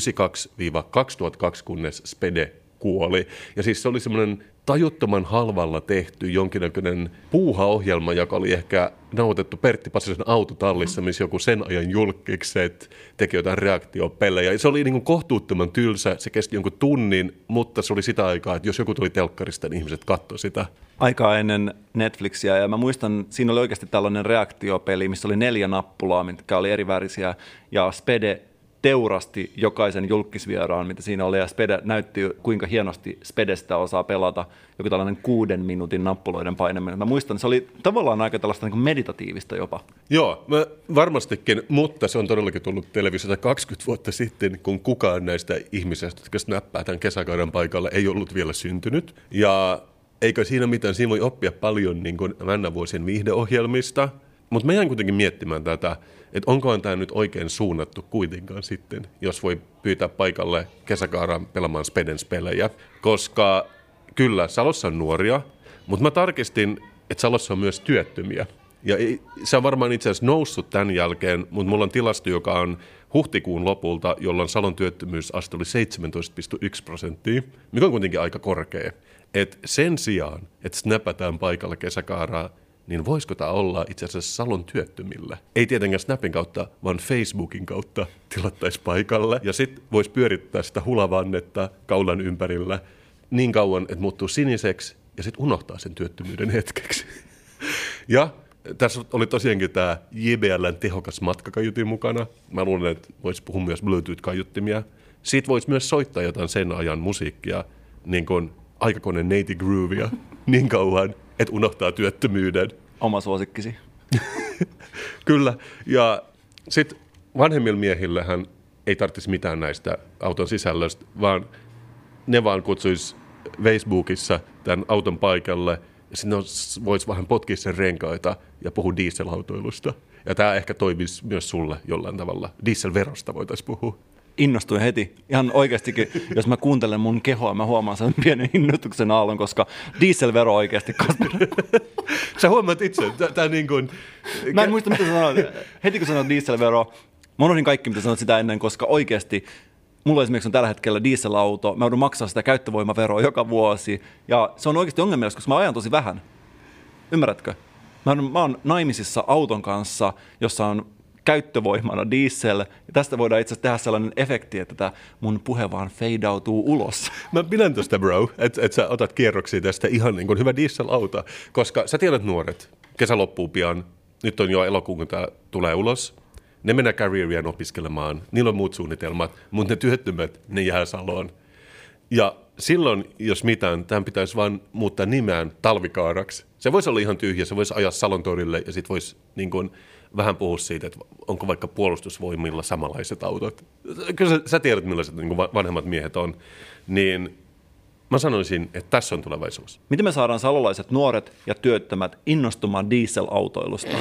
kunnes Spede kuoli. Ja siis se oli semmoinen tajuttoman halvalla tehty jonkinnäköinen puuha-ohjelma, joka oli ehkä nautettu Pertti Pasisen autotallissa, missä joku sen ajan julkikset teki jotain reaktiopelejä. Se oli niin kuin kohtuuttoman tylsä, se kesti jonkun tunnin, mutta se oli sitä aikaa, että jos joku tuli telkkarista, niin ihmiset katsoivat sitä. Aikaa ennen Netflixiä ja mä muistan, siinä oli oikeasti tällainen reaktiopeli, missä oli neljä nappulaa, mitkä oli eri värisiä ja Spede teurasti jokaisen julkisvieraan, mitä siinä oli, ja Spede näytti, kuinka hienosti Spedestä osaa pelata, joku tällainen kuuden minuutin nappuloiden painaminen. Mä muistan, se oli tavallaan aika tällaista niin meditatiivista jopa. Joo, mä varmastikin, mutta se on todellakin tullut televisiota 20 vuotta sitten, kun kukaan näistä ihmisistä, jotka snappaa tämän kesäkauden paikalle, ei ollut vielä syntynyt. Ja eikö siinä mitään, siinä voi oppia paljon niin kuin vuosien viihdeohjelmista, mutta meidän kuitenkin miettimään tätä, että onkohan tämä nyt oikein suunnattu kuitenkaan sitten, jos voi pyytää paikalle kesäkaaraan pelaamaan Spedens-pelejä, koska kyllä, Salossa on nuoria, mutta mä tarkistin, että Salossa on myös työttömiä. Ja se on varmaan itse asiassa noussut tämän jälkeen, mutta mulla on tilasto, joka on huhtikuun lopulta, jolloin Salon työttömyysaste oli 17,1 prosenttia, mikä on kuitenkin aika korkea. Et sen sijaan, että snappataan paikalle kesäkaaraa niin voisiko tämä olla itse asiassa Salon työttömillä? Ei tietenkään Snapin kautta, vaan Facebookin kautta tilattaisi paikalle. Ja sitten voisi pyörittää sitä hulavannetta kaulan ympärillä niin kauan, että muuttuu siniseksi ja sitten unohtaa sen työttömyyden hetkeksi. Ja tässä oli tosiaankin tämä JBLn tehokas matkakaiutin mukana. Mä luulen, että voisi puhua myös Bluetooth-kaiuttimia. Siitä voisi myös soittaa jotain sen ajan musiikkia, niin kuin aikakone Nate Groovia, niin kauan, että unohtaa työttömyyden. Oma suosikkisi. Kyllä. Ja sitten vanhemmilla miehillähän ei tarvitsisi mitään näistä auton sisällöstä, vaan ne vaan kutsuisi Facebookissa tämän auton paikalle ja sitten voisi vähän potkia sen renkaita ja puhua dieselautoilusta. Ja tämä ehkä toimisi myös sulle jollain tavalla. Dieselverosta voitaisiin puhua. Innostuin heti. Ihan oikeastikin, jos mä kuuntelen mun kehoa, mä huomaan sen pienen innostuksen aallon, koska dieselvero oikeasti Kasper. Sä huomaat itse, tämä niin kuin... Mä en muista, mitä sanoit. Heti kun sanoit dieselvero, mä unohdin kaikki, mitä sanoit sitä ennen, koska oikeasti mulla esimerkiksi on tällä hetkellä dieselauto, mä joudun maksaa sitä käyttövoimaveroa joka vuosi, ja se on oikeasti ongelmia, koska mä ajan tosi vähän. Ymmärrätkö? Mä oon, mä oon naimisissa auton kanssa, jossa on käyttövoimana diesel, ja tästä voidaan itse asiassa tehdä sellainen efekti, että tämä mun puhe vaan feidautuu ulos. Mä pidän tästä bro, että et sä otat kierroksia tästä ihan niin kuin hyvä dieselauto, koska sä tiedät nuoret, kesä loppuu pian, nyt on jo elokuun, kun tämä tulee ulos, ne mennään careerian opiskelemaan, niillä on muut suunnitelmat, mutta ne työttömät, ne jää Saloon. Ja silloin, jos mitään, tämän pitäisi vain muuttaa nimeään talvikaaraksi. Se voisi olla ihan tyhjä, se voisi ajaa Salon torille ja sitten voisi niin kuin, vähän puhua siitä, että onko vaikka puolustusvoimilla samanlaiset autot. Kyllä sä, sä tiedät, millaiset niin vanhemmat miehet on. Niin mä sanoisin, että tässä on tulevaisuus. Miten me saadaan salolaiset nuoret ja työttömät innostumaan dieselautoilusta?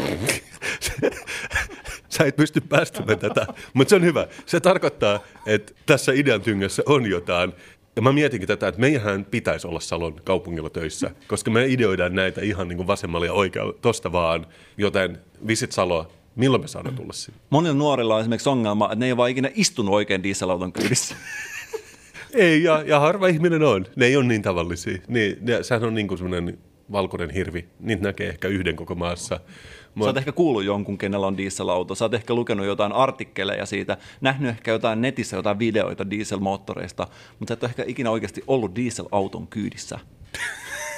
Sä et pysty päästämään tätä, mutta se on hyvä. Se tarkoittaa, että tässä idean tyngässä on jotain. Ja mä mietinkin tätä, että meidän pitäisi olla Salon kaupungilla töissä, koska me ideoidaan näitä ihan niin kuin vasemmalla ja oikealla tosta vaan. Joten Visit Saloa, milloin me saadaan tulla sinne? Monilla nuorilla on esimerkiksi ongelma, että ne ei ole vaan ikinä istunut oikein dieselauton kyydissä. ei, ja, ja harva ihminen on. Ne ei ole niin tavallisia. Niin, ne, sehän on niin kuin semmoinen valkoinen hirvi. Niitä näkee ehkä yhden koko maassa. Sä oot ehkä kuullut jonkun, kenellä on dieselauto. Sä oot ehkä lukenut jotain artikkeleja siitä, nähnyt ehkä jotain netissä jotain videoita dieselmoottoreista, mutta sä et ole ehkä ikinä oikeasti ollut dieselauton kyydissä.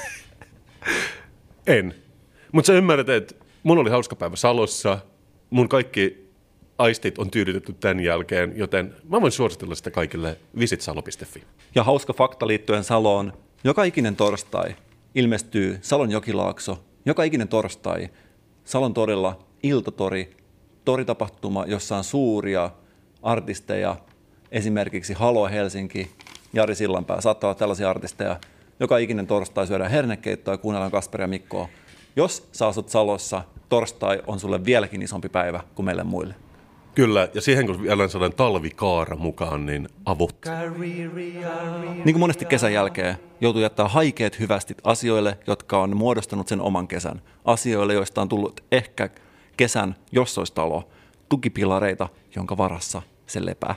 en. Mutta sä ymmärrät, että mun oli hauska päivä Salossa. Mun kaikki aistit on tyydytetty tämän jälkeen, joten mä voin suositella sitä kaikille visitsalo.fi. Ja hauska fakta liittyen Saloon. Joka ikinen torstai ilmestyy Salon jokilaakso. Joka ikinen torstai Salon torilla Iltotori, toritapahtuma, jossa on suuria artisteja, esimerkiksi Halo Helsinki, Jari Sillanpää, saattaa olla tällaisia artisteja. Joka ikinen torstai syödään hernekeittoa ja kuunnellaan Kasperia ja Mikkoa. Jos sä asut Salossa, torstai on sulle vieläkin isompi päivä kuin meille muille. Kyllä, ja siihen kun vielä sellainen talvikaara mukaan, niin avut. Niin kuin monesti kesän jälkeen joutuu jättää haikeet hyvästit asioille, jotka on muodostanut sen oman kesän. Asioille, joista on tullut ehkä kesän jossoistalo, tukipilareita, jonka varassa se lepää.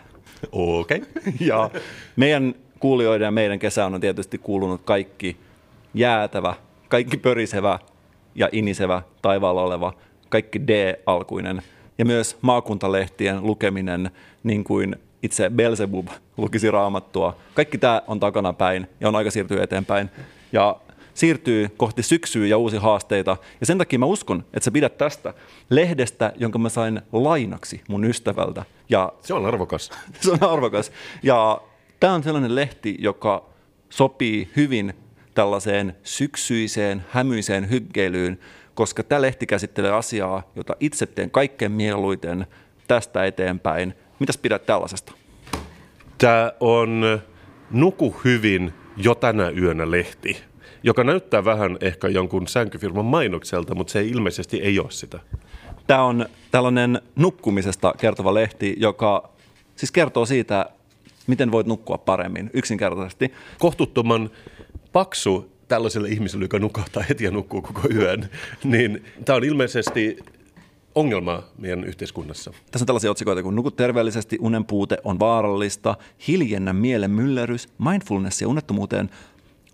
Okei. Okay. Ja meidän kuulijoiden ja meidän kesään on tietysti kuulunut kaikki jäätävä, kaikki pörisevä ja inisevä taivaalla oleva, kaikki D-alkuinen – ja myös maakuntalehtien lukeminen, niin kuin itse Belzebub lukisi raamattua. Kaikki tämä on takana päin ja on aika siirtyä eteenpäin. Ja siirtyy kohti syksyä ja uusia haasteita. Ja sen takia mä uskon, että sä pidät tästä lehdestä, jonka mä sain lainaksi mun ystävältä. Ja se on arvokas. se on arvokas. Ja tämä on sellainen lehti, joka sopii hyvin tällaiseen syksyiseen, hämyiseen hyggeilyyn, koska tämä lehti käsittelee asiaa, jota itse teen kaikkein mieluiten tästä eteenpäin. Mitäs pidät tällaisesta? Tämä on Nuku hyvin jo tänä yönä lehti, joka näyttää vähän ehkä jonkun sänkyfirman mainokselta, mutta se ei ilmeisesti ei ole sitä. Tämä on tällainen nukkumisesta kertova lehti, joka siis kertoo siitä, miten voit nukkua paremmin yksinkertaisesti. Kohtuuttoman paksu tällaiselle ihmiselle, joka nukahtaa heti ja nukkuu koko yön, niin tämä on ilmeisesti ongelma meidän yhteiskunnassa. Tässä on tällaisia otsikoita kuin nukut terveellisesti, unen puute on vaarallista, hiljennä mielen myllerys, mindfulness ja unettomuuteen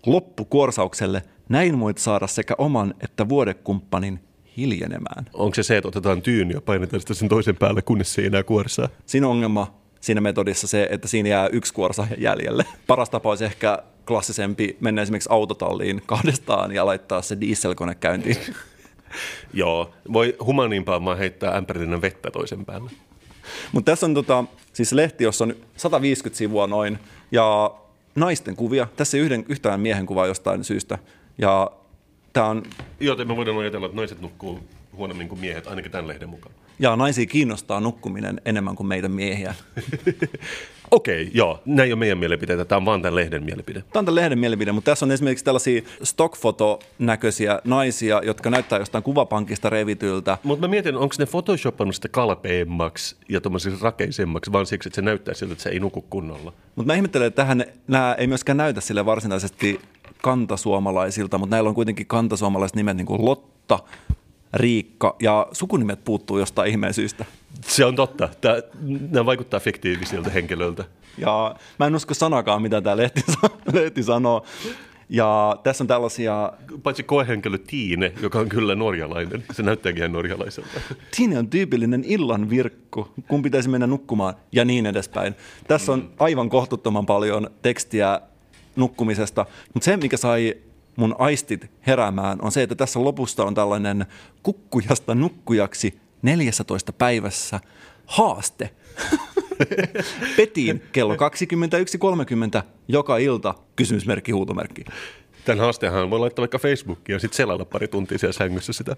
loppukuorsaukselle. Näin voit saada sekä oman että vuodekumppanin hiljenemään. Onko se se, että otetaan tyyny ja painetaan sitä sen toisen päälle, kunnes se ei enää kuorsaa? Siinä on ongelma siinä metodissa se, että siinä jää yksi kuorsa jäljelle. Paras tapa olisi ehkä klassisempi mennä esimerkiksi autotalliin kahdestaan ja laittaa se dieselkone käyntiin. Joo, voi humaniimpaa vaan heittää ämpärillinen vettä toisen päälle. Mutta tässä on tota, siis lehti, jossa on 150 sivua noin, ja naisten kuvia. Tässä ei yhden, yhtään miehen kuvaa jostain syystä. Ja tämä on, Joten me voidaan ajatella, että naiset nukkuu huonommin kuin miehet, ainakin tämän lehden mukaan. Ja naisia kiinnostaa nukkuminen enemmän kuin meitä miehiä. Okei, joo, nämä ei ole meidän mielipiteitä, tämä on vaan tämän lehden mielipide. Tämä on tämän lehden mielipide, mutta tässä on esimerkiksi tällaisia stockfoto-näköisiä naisia, jotka näyttää jostain kuvapankista revityltä. Mutta mä mietin, onko ne photoshopannut sitä kalpeemmaksi ja tuommoisiksi rakeisemmaksi, vaan siksi, että se näyttää siltä, että se ei nuku kunnolla. Mutta mä ihmettelen, että tähän, nämä ei myöskään näytä sille varsinaisesti kantasuomalaisilta, mutta näillä on kuitenkin kantasuomalaiset nimet niin kuin Lotta, Riikka ja sukunimet puuttuu jostain ihmeen syystä. Se on totta. Tää, nämä vaikuttaa fiktiivisiltä henkilöiltä. Ja mä en usko sanakaan, mitä tämä lehti, lehti sanoo. Ja tässä on tällaisia, Paitsi koehenkilö Tiine, joka on kyllä norjalainen. Se näyttääkin ihan norjalaiselta. siinä on tyypillinen illan virkku, kun pitäisi mennä nukkumaan ja niin edespäin. Tässä on aivan kohtuuttoman paljon tekstiä nukkumisesta, mutta se, mikä sai mun aistit heräämään, on se, että tässä lopusta on tällainen kukkujasta nukkujaksi 14 päivässä haaste. Petiin kello 21.30 joka ilta, kysymysmerkki, huutomerkki. Tämän haasteenhan voi laittaa vaikka Facebookiin ja sitten selailla pari tuntia siellä sängyssä sitä.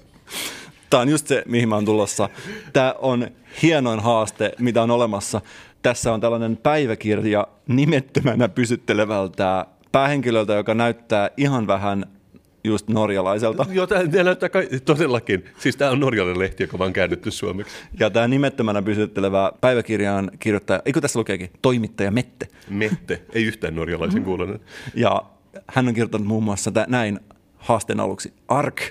Tämä on just se, mihin mä oon tulossa. Tämä on hienoin haaste, mitä on olemassa. Tässä on tällainen päiväkirja nimettömänä pysyttelevältä päähenkilöltä, joka näyttää ihan vähän just norjalaiselta. Joo, tämä näyttää kai, todellakin. Siis tämä on norjalainen lehti, joka on vaan käännetty suomeksi. Ja tämä nimettömänä pysyttelevä päiväkirjaan kirjoittaja, eikö tässä lukeekin, toimittaja Mette. Mette, ei yhtään norjalaisen kuulonen. Ja hän on kirjoittanut muun muassa tä- näin haasteen aluksi. Ark,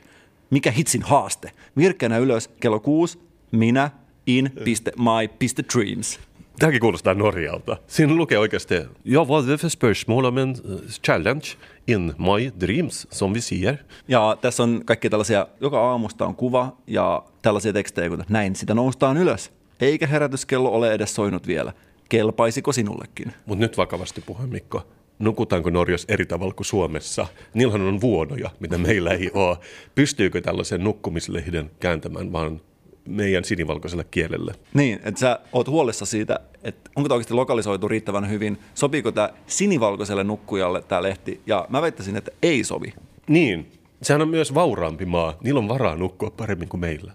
mikä hitsin haaste? Virkkeänä ylös kello kuusi, minä, in.my.dreams. Tämäkin kuulostaa Norjalta. Siinä lukee oikeasti, ja vad är det för spörsmål om en eh, challenge in my dreams, som vi ser. Ja tässä on kaikki tällaisia, joka aamusta on kuva ja tällaisia tekstejä, kuten näin sitä noustaan ylös. Eikä herätyskello ole edes soinut vielä. Kelpaisiko sinullekin? Mutta nyt vakavasti puheen, Mikko. Nukutaanko Norjassa eri tavalla kuin Suomessa? Niillähän on vuonoja, mitä meillä ei ole. Pystyykö tällaisen nukkumislehden kääntämään vaan meidän sinivalkoiselle kielelle? Niin, että sä oot huolissa siitä, että onko tämä oikeasti lokalisoitu riittävän hyvin, sopiiko tämä sinivalkoiselle nukkujalle tämä lehti, ja mä väittäisin, että ei sovi. Niin, sehän on myös vauraampi maa. Niillä on varaa nukkua paremmin kuin meillä.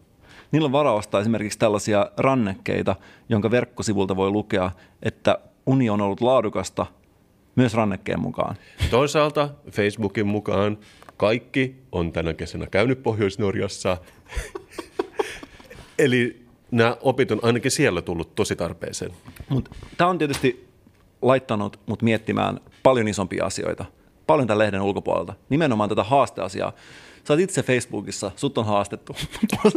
Niillä on varaa ostaa esimerkiksi tällaisia rannekkeita, jonka verkkosivulta voi lukea, että uni on ollut laadukasta myös rannekkeen mukaan. Toisaalta Facebookin mukaan kaikki on tänä kesänä käynyt Pohjois-Norjassa. Eli nämä opit on ainakin siellä tullut tosi tarpeeseen. Tämä on tietysti laittanut mut miettimään paljon isompia asioita, paljon tämän lehden ulkopuolelta, nimenomaan tätä haasteasiaa. Sä oot itse Facebookissa, sut on haastettu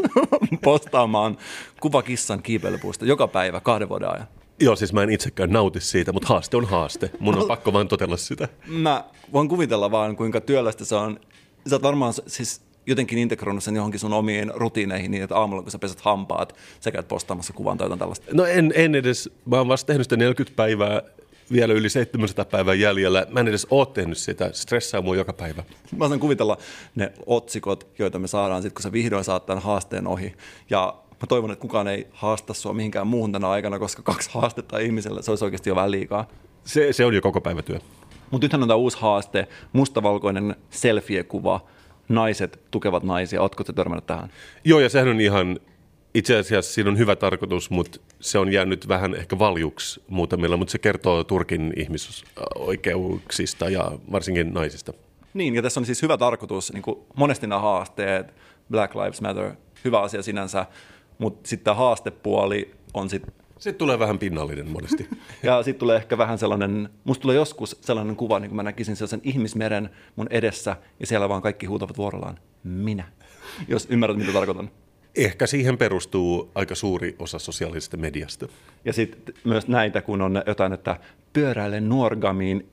postaamaan kuva kissan kiipeilypuusta joka päivä kahden vuoden ajan. Joo, siis mä en itsekään nauti siitä, mutta haaste on haaste. Mun on pakko vaan totella sitä. Mä voin kuvitella vaan, kuinka työlästä se on. Sä oot varmaan siis jotenkin integroinut sen johonkin sun omiin rutiineihin niin, että aamulla kun sä pesät hampaat, sä käyt postaamassa kuvan tai jotain tällaista. No en, en edes, mä oon vasta tehnyt sitä 40 päivää, vielä yli 700 päivää jäljellä. Mä en edes oo tehnyt sitä, stressaa mua joka päivä. Mä osaan kuvitella ne otsikot, joita me saadaan sitten, kun sä vihdoin saat tämän haasteen ohi. Ja mä toivon, että kukaan ei haasta sua mihinkään muuhun tänä aikana, koska kaksi haastetta ihmiselle, se olisi oikeasti jo vähän liikaa. Se, se on jo koko päivätyö. Mutta nythän on tämä uusi haaste, mustavalkoinen selfie-kuva, naiset tukevat naisia. Ootko te törmännyt tähän? Joo, ja sehän on ihan, itse asiassa siinä on hyvä tarkoitus, mutta se on jäänyt vähän ehkä valjuksi muutamilla, mutta se kertoo Turkin ihmisoikeuksista ja varsinkin naisista. Niin, ja tässä on siis hyvä tarkoitus, niin kuin monesti nämä haasteet, Black Lives Matter, hyvä asia sinänsä, mutta sitten tämä haastepuoli on sitten Sitten tulee vähän pinnallinen monesti. Ja sitten tulee ehkä vähän sellainen, musta tulee joskus sellainen kuva, niin kuin mä näkisin sellaisen ihmismeren mun edessä, ja siellä vaan kaikki huutavat vuorollaan, minä. Jos ymmärrät, mitä tarkoitan. Ehkä siihen perustuu aika suuri osa sosiaalisesta mediasta. Ja sitten myös näitä, kun on jotain, että pyöräilen Nuorgamiin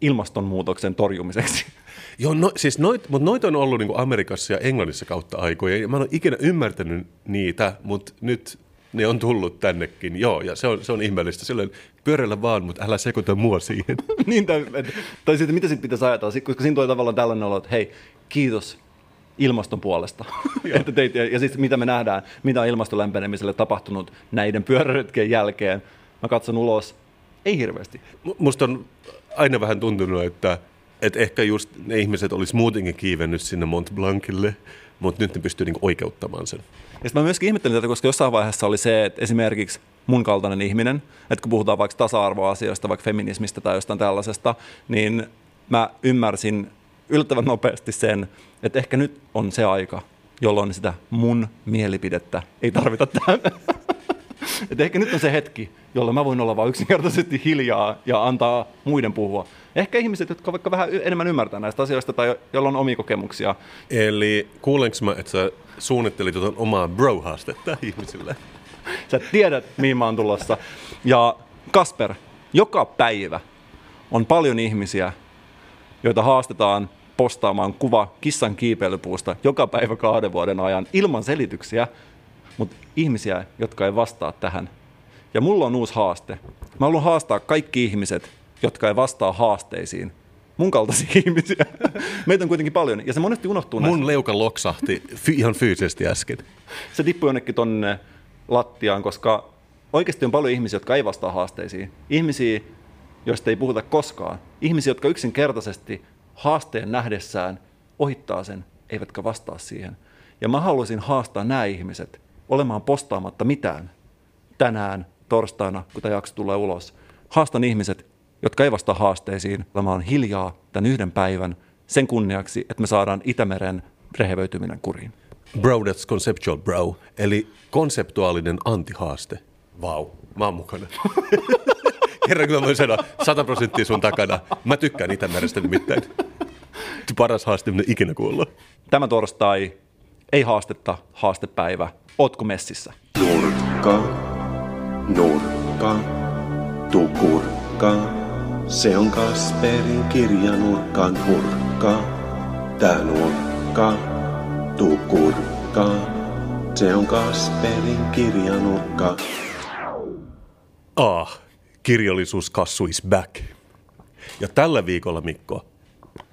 ilmastonmuutoksen torjumiseksi. Joo, no, siis noit, mutta noita on ollut niin Amerikassa ja Englannissa kautta aikoja. Ja mä en ole ikinä ymmärtänyt niitä, mutta nyt ne on tullut tännekin. Joo, ja se on, se on ihmeellistä. Silloin pyörällä vaan, mutta älä sekoita mua siihen. niin, tai, tai sitten mitä sitten pitäisi ajatella, koska siinä tulee tavallaan tällainen olo, että hei, kiitos ilmaston puolesta. että teit, ja, ja siis mitä me nähdään, mitä on ilmaston lämpenemiselle tapahtunut näiden pyöräretkien jälkeen. Mä katson ulos, ei hirveästi. Musta on aina vähän tuntunut, että, että ehkä just ne ihmiset olisi muutenkin kiivennyt sinne Mont Blancille, mutta nyt ne pystyy niinku oikeuttamaan sen. Ja mä myöskin ihmettelin tätä, koska jossain vaiheessa oli se, että esimerkiksi mun kaltainen ihminen, että kun puhutaan vaikka tasa-arvoasioista, vaikka feminismistä tai jostain tällaisesta, niin mä ymmärsin yllättävän nopeasti sen, että ehkä nyt on se aika, jolloin sitä mun mielipidettä ei tarvita tähän. että ehkä nyt on se hetki, jolloin mä voin olla vain yksinkertaisesti hiljaa ja antaa muiden puhua. Ehkä ihmiset, jotka vaikka vähän enemmän ymmärtää näistä asioista tai joilla on omia kokemuksia. Eli kuulenko mä, että sä suunnittelit jotain omaa bro-haastetta ihmisille? Sä tiedät, mihin mä oon tulossa. Ja Kasper, joka päivä on paljon ihmisiä, joita haastetaan postaamaan kuva kissan kiipeilypuusta joka päivä kahden vuoden ajan ilman selityksiä, mutta ihmisiä, jotka ei vastaa tähän. Ja mulla on uusi haaste. Mä haluan haastaa kaikki ihmiset, jotka ei vastaa haasteisiin. Mun kaltaisia ihmisiä. Meitä on kuitenkin paljon, ja se monesti unohtuu näistä. Mun leuka loksahti ihan fyysisesti äsken. Se tippui jonnekin tonne lattiaan, koska oikeasti on paljon ihmisiä, jotka ei vastaa haasteisiin. Ihmisiä, joista ei puhuta koskaan. Ihmisiä, jotka yksinkertaisesti haasteen nähdessään ohittaa sen, eivätkä vastaa siihen. Ja mä haluaisin haastaa nämä ihmiset olemaan postaamatta mitään tänään, torstaina, kun tämä jakso tulee ulos. Haastan ihmiset, jotka ei vastaa haasteisiin, olemaan hiljaa tämän yhden päivän sen kunniaksi, että me saadaan Itämeren rehevöityminen kuriin. Bro, that's conceptual bro. Eli konseptuaalinen antihaaste. Vau, wow. mä oon mukana. Kerran mä voin sanoa, 100 prosenttia sun takana. Mä tykkään Itämerestä nimittäin. Paras haaste, mitä ikinä kuullut. Tämä torstai, ei haastetta, haastepäivä. Ootko messissä? Nurkka, nurkka, tukurkka. Se on Kasperin kirjanurkan hurkka. Tää nurkka, tukurkka. Se on Kasperin kirjanurkka. Ah, kirjallisuuskassu is back. Ja tällä viikolla, Mikko,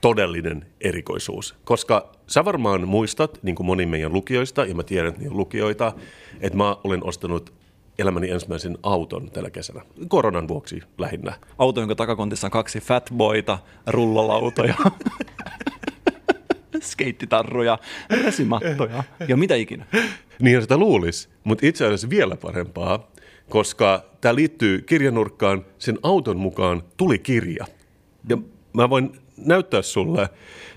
todellinen erikoisuus. Koska sä varmaan muistat, niin kuin moni meidän lukijoista, ja mä tiedän, että lukijoita, että mä olen ostanut elämäni ensimmäisen auton tällä kesänä. Koronan vuoksi lähinnä. Auto, jonka takakontissa on kaksi fatboita, rullalautoja, skeittitarruja, resimattoja ja mitä ikinä. Niin sitä luulisi, mutta itse asiassa vielä parempaa, koska tämä liittyy kirjanurkkaan, sen auton mukaan tuli kirja. Ja mä voin näyttää sulle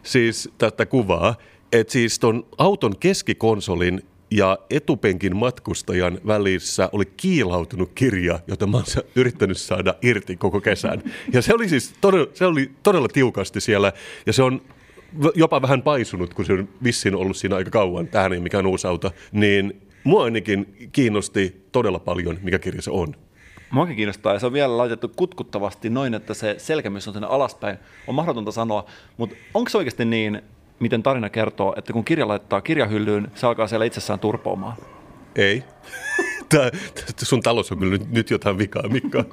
siis tätä kuvaa, että siis ton auton keskikonsolin ja etupenkin matkustajan välissä oli kiilautunut kirja, jota mä oon yrittänyt saada irti koko kesän. Ja se oli siis todella, se oli todella tiukasti siellä, ja se on jopa vähän paisunut, kun se on vissiin ollut siinä aika kauan. Tähän ei mikään uusi auto. Niin mua ainakin kiinnosti todella paljon, mikä kirja se on. Muakin kiinnostaa, ja se on vielä laitettu kutkuttavasti noin, että se selkämys on sinne alaspäin. On mahdotonta sanoa, mutta onko se oikeasti niin, miten tarina kertoo, että kun kirja laittaa kirjahyllyyn, se alkaa siellä itsessään turpoamaan? Ei. Tää, sun talous on kyllä nyt, nyt jotain vikaa, Mikko.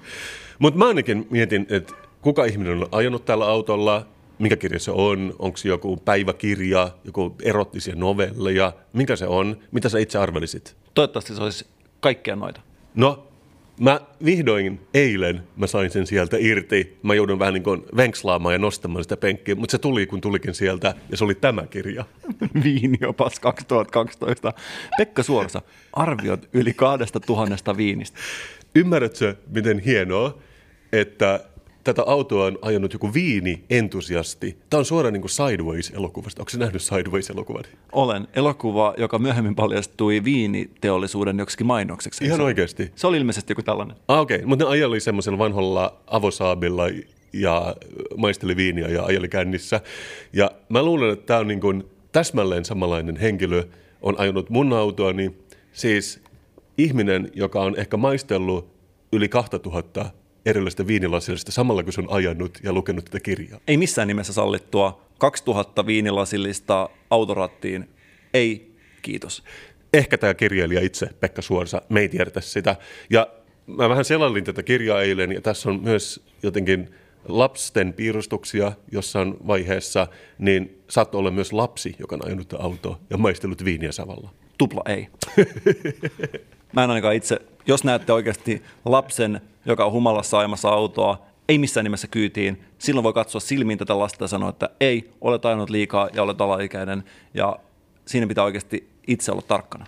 Mutta mä ainakin mietin, että kuka ihminen on ajanut tällä autolla, mikä kirja se on, onko se joku päiväkirja, joku erottisia novelleja, mikä se on, mitä sä itse arvelisit? Toivottavasti se olisi kaikkea noita. No, Mä vihdoin eilen mä sain sen sieltä irti. Mä joudun vähän niin kuin venkslaamaan ja nostamaan sitä penkkiä, mutta se tuli kun tulikin sieltä ja se oli tämä kirja. Viiniopas 2012. Pekka Suorsa, arviot yli kahdesta tuhannesta viinistä. Ymmärrätkö, miten hienoa, että tätä autoa on ajanut joku viini-entusiasti. Tämä on suoraan niin kuin Sideways-elokuvasta. Onko se nähnyt Sideways-elokuvan? Olen. Elokuva, joka myöhemmin paljastui viiniteollisuuden joksikin mainokseksi. Ihan oikeasti? Se oli ilmeisesti joku tällainen. Ah, okei. Okay. Mutta ne ajeli semmoisella vanhalla avosaabilla ja maisteli viiniä ja ajeli kännissä. Ja mä luulen, että tämä on niin kuin täsmälleen samanlainen henkilö on ajanut mun autoa, niin siis ihminen, joka on ehkä maistellut yli 2000 erilaisista viinilasillista samalla, kun se on ajanut ja lukenut tätä kirjaa. Ei missään nimessä sallittua 2000 viinilasillista autorattiin. Ei, kiitos. Ehkä tämä kirjailija itse, Pekka Suorsa, me ei tiedetä sitä. Ja mä vähän selailin tätä kirjaa eilen, ja tässä on myös jotenkin lapsten piirustuksia jossain vaiheessa, niin saattoi olla myös lapsi, joka on ajanut autoa ja maistellut viiniä samalla. Tupla ei. Mä en ainakaan itse, jos näette oikeasti lapsen, joka on humalassa ajamassa autoa, ei missään nimessä kyytiin, silloin voi katsoa silmiin tätä lasta ja sanoa, että ei, olet ajanut liikaa ja olet alaikäinen. Ja siinä pitää oikeasti itse olla tarkkana.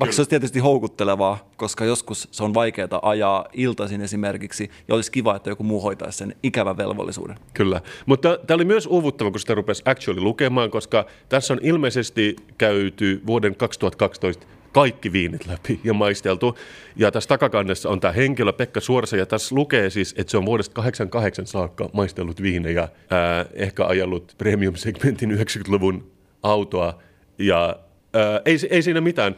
Vaikka se olisi tietysti houkuttelevaa, koska joskus se on vaikeaa ajaa iltaisin esimerkiksi, ja olisi kiva, että joku muu hoitaisi sen ikävän velvollisuuden. Kyllä, mutta tämä oli myös uuvuttava, kun sitä rupesi actually lukemaan, koska tässä on ilmeisesti käyty vuoden 2012 kaikki viinit läpi ja maisteltu. Ja tässä takakannessa on tämä henkilö Pekka Suorsa, ja tässä lukee siis, että se on vuodesta 88 saakka maistellut viinejä, ää, ehkä ajellut premium-segmentin 90-luvun autoa, ja ää, ei, ei siinä mitään.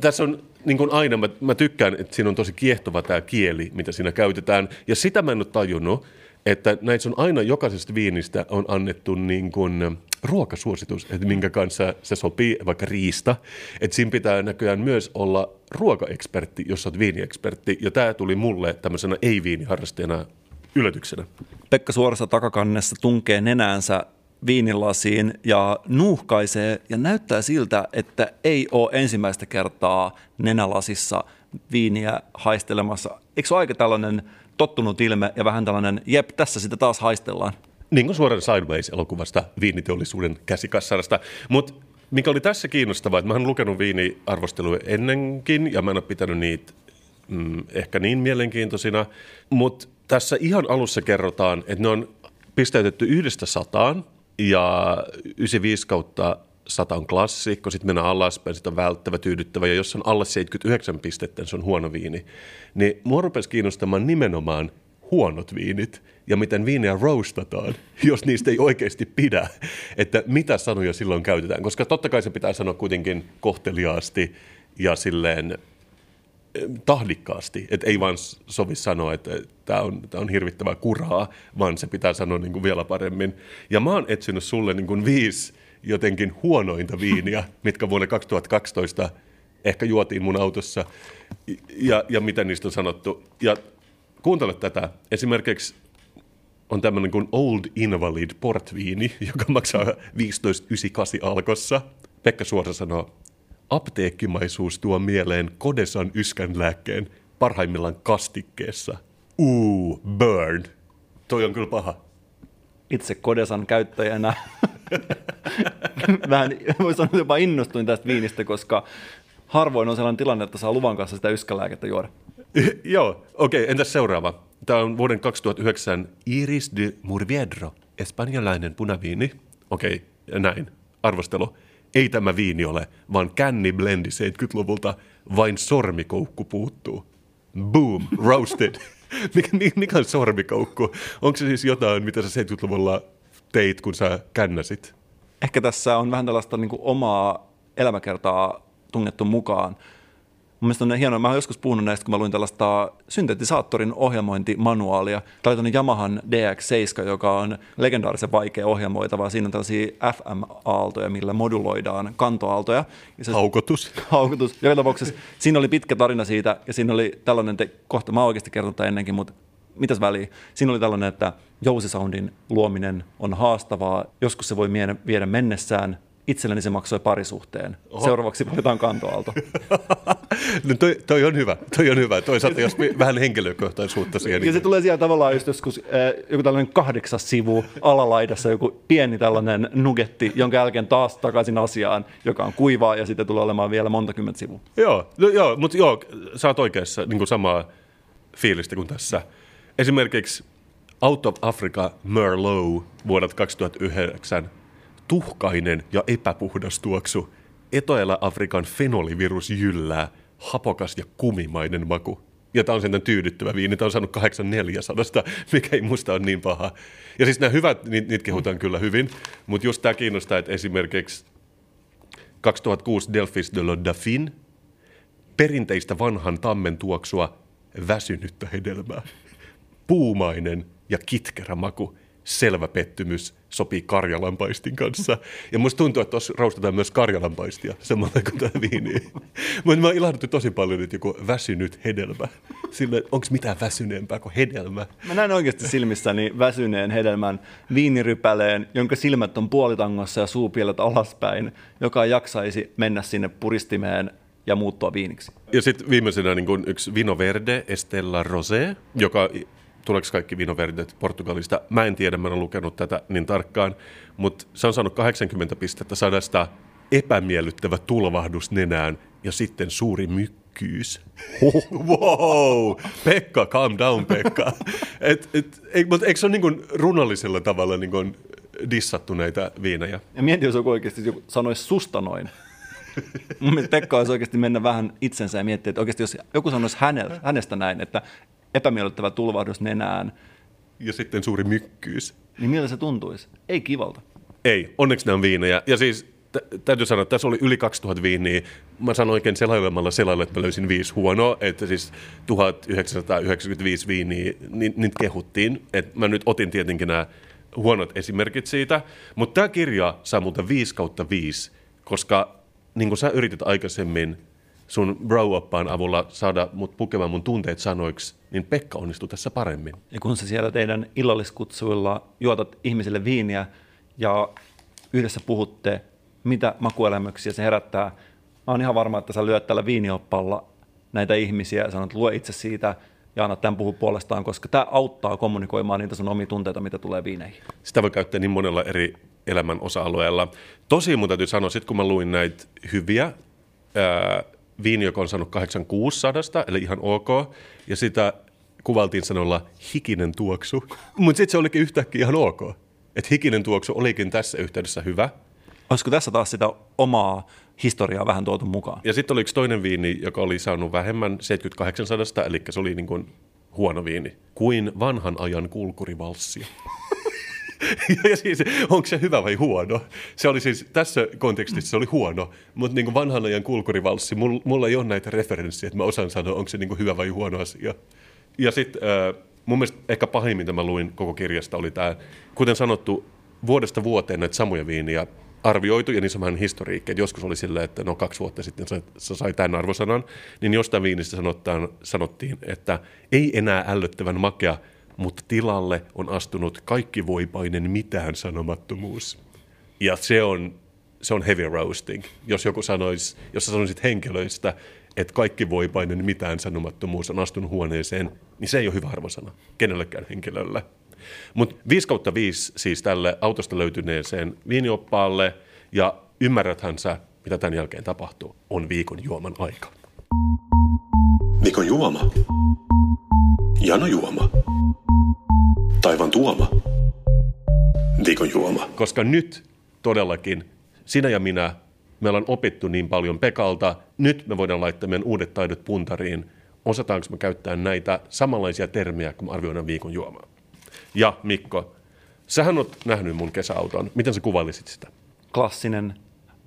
Tässä on niin kuin aina, mä, mä tykkään, että siinä on tosi kiehtova tämä kieli, mitä siinä käytetään, ja sitä mä en ole tajunnut, että näissä on aina jokaisesta viinistä on annettu niin kuin ruokasuositus, että minkä kanssa se sopii, vaikka riista. Että siinä pitää näköjään myös olla ruokaekspertti, jos olet viiniekspertti. Ja tämä tuli mulle tämmöisenä ei-viiniharrastajana yllätyksenä. Pekka Suorassa takakannessa tunkee nenäänsä viinilasiin ja nuuhkaisee ja näyttää siltä, että ei ole ensimmäistä kertaa nenälasissa viiniä haistelemassa. Eikö ole aika tällainen tottunut ilme ja vähän tällainen, jep, tässä sitä taas haistellaan? Niin kuin suoraan Sideways-elokuvasta viiniteollisuuden käsikassarasta. Mutta mikä oli tässä kiinnostavaa, että mä oon lukenut viiniarvosteluja ennenkin ja mä en ole pitänyt niitä mm, ehkä niin mielenkiintoisina. Mutta tässä ihan alussa kerrotaan, että ne on pistäytetty yhdestä sataan ja 95 kautta 100 on klassikko, sitten mennään alaspäin, sitten on välttävä, tyydyttävä, ja jos on alle 79 pistettä, niin se on huono viini. Niin mua rupesi kiinnostamaan nimenomaan huonot viinit ja miten viiniä roastataan, jos niistä ei oikeasti pidä, että mitä sanoja silloin käytetään. Koska totta kai se pitää sanoa kuitenkin kohteliaasti ja silleen tahdikkaasti, että ei vaan sovi sanoa, että tämä on, on hirvittävää kuraa, vaan se pitää sanoa niin kuin vielä paremmin. Ja mä oon etsinyt sulle niin kuin viisi jotenkin huonointa viiniä, mitkä vuonna 2012 ehkä juotiin mun autossa, ja, ja mitä niistä on sanottu. Ja kuuntele tätä. Esimerkiksi on tämmöinen kuin Old Invalid portviini, joka maksaa 15,98 alkossa. Pekka Suora sanoo, apteekkimaisuus tuo mieleen Kodesan yskän lääkkeen parhaimmillaan kastikkeessa. Uu, burn. Toi on kyllä paha. Itse Kodesan käyttäjänä vähän, voi sanoa jopa innostuin tästä viinistä, koska harvoin on sellainen tilanne, että saa luvan kanssa sitä yskälääkettä juoda. Joo, okei, okay, entäs seuraava? Tämä on vuoden 2009 Iris de Murviedro, espanjalainen punaviini. Okei, okay, näin. Arvostelu. Ei tämä viini ole, vaan känni blendi 70-luvulta, vain sormikoukku puuttuu. Boom, roasted. mikä, mikä on sormikoukku? Onko se siis jotain, mitä sä 70-luvulla teit, kun sä kännäsit? Ehkä tässä on vähän tällaista niin kuin omaa elämäkertaa tungettu mukaan. Mun mielestä on hienoa, mä oon joskus puhunut näistä, kun mä luin tällaista syntetisaattorin ohjelmointimanuaalia. Tämä oli Yamahan DX7, joka on legendaarisen vaikea ohjelmoitava. Siinä on tällaisia FM-aaltoja, millä moduloidaan kantoaaltoja. Ja se, haukotus. Haukotus. Joka tapauksessa siinä oli pitkä tarina siitä, ja siinä oli tällainen, te, kohta mä oon oikeasti kertonut ennenkin, mutta mitäs väliä? Siinä oli tällainen, että jousisoundin luominen on haastavaa. Joskus se voi viedä mennessään, itselleni se maksoi parisuhteen. Oho. Seuraavaksi valitaan kantoaalto. no toi, toi, on hyvä, toi on hyvä. Toisaalta jos vähän henkilökohtaisuutta siihen. Ja se tulee siellä tavallaan just joskus äh, joku tällainen kahdeksas sivu alalaidassa, joku pieni tällainen nugetti, jonka jälkeen taas takaisin asiaan, joka on kuivaa ja sitten tulee olemaan vielä monta kymmentä sivua. Joo, no, joo mutta joo, sä oot oikeassa niin kuin samaa fiilistä kuin tässä. Esimerkiksi Out of Africa Merlot vuodelta 2009 tuhkainen ja epäpuhdas tuoksu. Etelä-Afrikan fenolivirus jyllää, hapokas ja kumimainen maku. Ja tämä on sen tyydyttävä viini. Tämä on saanut 8400, mikä ei musta ole niin paha. Ja siis nämä hyvät, niitä kehutaan kyllä hyvin. Mutta just tämä kiinnostaa, että esimerkiksi 2006 Delphis de la Dauphine, perinteistä vanhan tammen tuoksua, väsynyttä hedelmää puumainen ja kitkerä maku. Selvä pettymys sopii karjalanpaistin kanssa. Ja musta tuntuu, että tuossa raustetaan myös karjalanpaistia samalla kuin tämä viini. Mutta mä ilahduttu tosi paljon, että joku väsynyt hedelmä. Sillä onko mitään väsyneempää kuin hedelmä? Mä näen oikeasti silmissäni väsyneen hedelmän viinirypäleen, jonka silmät on puolitangossa ja suupielet alaspäin, joka jaksaisi mennä sinne puristimeen ja muuttua viiniksi. Ja sitten viimeisenä niin kun yksi Vino Verde Estella Rosé, joka tuleeko kaikki Vino Verdet Portugalista. Mä en tiedä, mä en lukenut tätä niin tarkkaan, mutta se on saanut 80 pistettä sadasta epämiellyttävä tulvahdus nenään ja sitten suuri mykkyys. wow! Pekka, calm down Pekka. Et, et, et, mutta eikö se ole niin kuin runollisella tavalla niin kuin dissattu näitä viinejä? Ja mieti, jos joku oikeasti joku sanoisi susta noin. Mun mielestä Pekka olisi oikeasti mennä vähän itsensä ja miettiä, että oikeasti jos joku sanoisi hänestä näin, että epämiellyttävä tulvahdus nenään, Ja sitten suuri mykkyys. niin miltä se tuntuisi? Ei kivalta. Ei, onneksi ne on viinejä. Ja siis t- täytyy sanoa, että tässä oli yli 2000 viiniä. Mä sanoin oikein selailemalla selailla, että mä löysin viisi huonoa. Että siis 1995 viiniä, niin, niitä kehuttiin. Et mä nyt otin tietenkin nämä huonot esimerkit siitä. Mutta tämä kirja saa multa 5 kautta 5, koska niin kuin sä yritit aikaisemmin sun brow avulla saada mut pukemaan mun tunteet sanoiksi, niin Pekka onnistui tässä paremmin. Ja kun sä siellä teidän illalliskutsuilla juotat ihmisille viiniä ja yhdessä puhutte, mitä makuelämyksiä se herättää, mä oon ihan varma, että sä lyöt tällä viinioppalla näitä ihmisiä ja sanot, että lue itse siitä ja anna tämän puhua puolestaan, koska tämä auttaa kommunikoimaan niitä sun omia tunteita, mitä tulee viineihin. Sitä voi käyttää niin monella eri elämän osa-alueella. Tosi mun täytyy sanoa, sit kun mä luin näitä hyviä, ää, viini, joka on saanut 8600, eli ihan ok, ja sitä kuvaltiin sanolla hikinen tuoksu. Mutta sitten se olikin yhtäkkiä ihan ok. Että hikinen tuoksu olikin tässä yhteydessä hyvä. Olisiko tässä taas sitä omaa historiaa vähän tuotu mukaan? Ja sitten oli yksi toinen viini, joka oli saanut vähemmän 7800, eli se oli niin kuin huono viini. Kuin vanhan ajan kulkurivalssi. ja siis, onko se hyvä vai huono? Se oli siis, tässä kontekstissa se oli huono, mutta niin kuin vanhan ajan kulkurivalssi, mulla, ei ole näitä referenssiä, että mä osaan sanoa, onko se niin kuin hyvä vai huono asia. Ja sitten äh, mun mielestä ehkä pahin, mitä mä luin koko kirjasta, oli tämä, kuten sanottu, vuodesta vuoteen näitä samoja viiniä arvioitu, ja niissä on historiikki. Joskus oli silleen, että no kaksi vuotta sitten sä, sä sai tämän arvosanan, niin jostain viinistä sanottiin, että ei enää ällöttävän makea, mutta tilalle on astunut kaikkivoipainen mitään sanomattomuus. Ja se on, se on heavy roasting. Jos joku sanoisi, jos sanoisit henkilöistä, että kaikkivoipainen mitään sanomattomuus on astunut huoneeseen, niin se ei ole hyvä arvosana kenellekään henkilölle. Mutta 5 kautta 5 siis tälle autosta löytyneeseen viinioppaalle, ja ymmärräthän sä, mitä tämän jälkeen tapahtuu, on viikon juoman aika. Mikon juoma. Jano juoma. Taivan tuoma. Viikon juoma. Koska nyt todellakin sinä ja minä, me ollaan opittu niin paljon Pekalta, nyt me voidaan laittaa meidän uudet taidot puntariin. Osataanko me käyttää näitä samanlaisia termejä, kun me arvioidaan viikon juomaa? Ja Mikko, sähän oot nähnyt mun kesäauton. Miten sä kuvailisit sitä? Klassinen,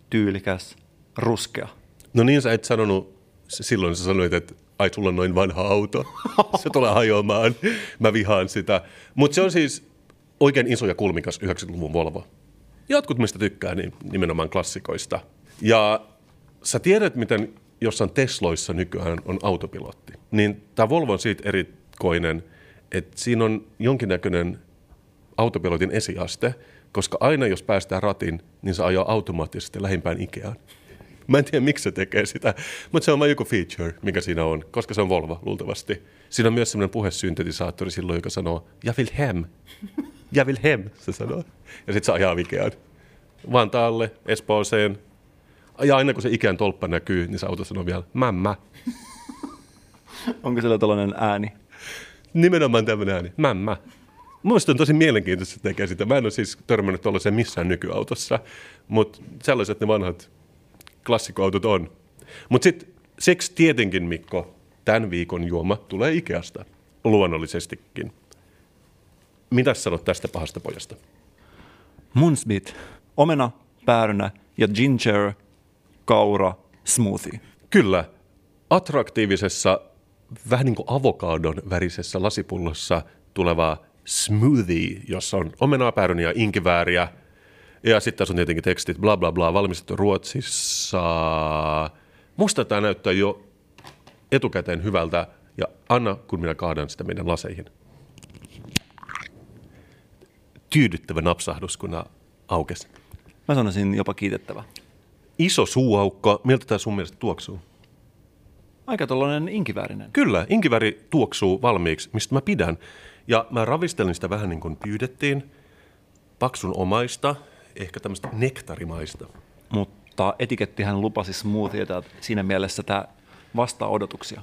tyylikäs, ruskea. No niin, sä et sanonut, silloin sä sanoit, että ai sulla on noin vanha auto, se tulee hajoamaan, mä vihaan sitä. Mutta se on siis oikein iso ja kulmikas 90-luvun Volvo. Jotkut mistä tykkää, niin nimenomaan klassikoista. Ja sä tiedät, miten jossain Tesloissa nykyään on autopilotti. Niin tämä Volvo on siitä erikoinen, että siinä on jonkinnäköinen autopilotin esiaste, koska aina jos päästään ratin, niin se ajaa automaattisesti lähimpään Ikeaan. Mä en tiedä, miksi se tekee sitä, mutta se on vain joku feature, mikä siinä on, koska se on Volvo luultavasti. Siinä on myös semmoinen puhesyntetisaattori silloin, joka sanoo, ja Wilhelm, ja Wilhelm, se sanoo. Ja sitten se ajaa Ikeaan. Vantaalle, Espooseen. Ja aina kun se Ikean tolppa näkyy, niin se auto sanoo vielä, mämmä. Onko sillä tällainen ääni? Nimenomaan tämmöinen ääni, mämmä. Mielestäni on tosi mielenkiintoista, että tekee sitä. Mä en ole siis törmännyt tuollaiseen missään nykyautossa, mutta sellaiset ne vanhat klassikkoautot on. Mutta sitten siksi tietenkin, Mikko, tämän viikon juoma tulee Ikeasta, luonnollisestikin. Mitä sanot tästä pahasta pojasta? Munsbit, omena, päärynä ja ginger, kaura, smoothie. Kyllä, attraktiivisessa, vähän niin kuin avokadon värisessä lasipullossa tuleva smoothie, jossa on omenaa, pääröniä ja inkivääriä. Ja sitten tässä on tietenkin tekstit, bla bla bla, valmistettu Ruotsissa. Musta tämä näyttää jo etukäteen hyvältä. Ja anna, kun minä kaadan sitä meidän laseihin. Tyydyttävä napsahdus, kun aukesi. Mä sanoisin jopa kiitettävä. Iso suuaukko. Miltä tämä sun mielestä tuoksuu? Aika tollainen inkiväärinen. Kyllä, inkiväri tuoksuu valmiiksi, mistä mä pidän. Ja mä ravistelin sitä vähän niin kuin pyydettiin. Paksun omaista, ehkä tämmöistä nektarimaista. Mutta etikettihän lupasi smoothieta, että siinä mielessä tämä vastaa odotuksia.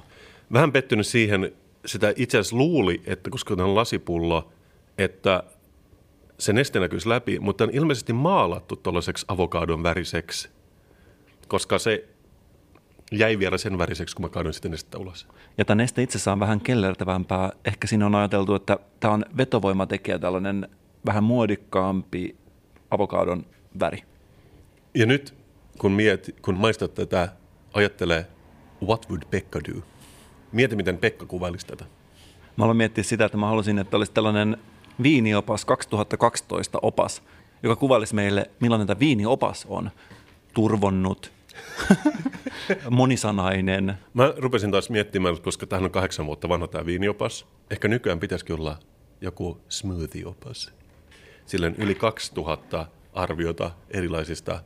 Vähän pettynyt siihen, sitä itse asiassa luuli, että koska tämä on lasipullo, että se neste näkyisi läpi, mutta on ilmeisesti maalattu tuollaiseksi avokadon väriseksi, koska se jäi vielä sen väriseksi, kun mä kaadoin sitä nestettä ulos. Ja tämä neste itsessään on vähän kellertävämpää. Ehkä siinä on ajateltu, että tämä on vetovoimatekijä, tällainen vähän muodikkaampi avokadon väri. Ja nyt, kun, miet, kun maistat tätä, ajattelee, what would Pekka do? Mieti, miten Pekka kuvailisi tätä. Mä aloin miettiä sitä, että mä halusin, että olisi tällainen viiniopas 2012 opas, joka kuvailisi meille, millainen tämä viiniopas on. Turvonnut, monisanainen. Mä rupesin taas miettimään, koska tähän on kahdeksan vuotta vanha tämä viiniopas. Ehkä nykyään pitäisikin olla joku smoothie-opas. Sillä on yli 2000 arviota erilaisista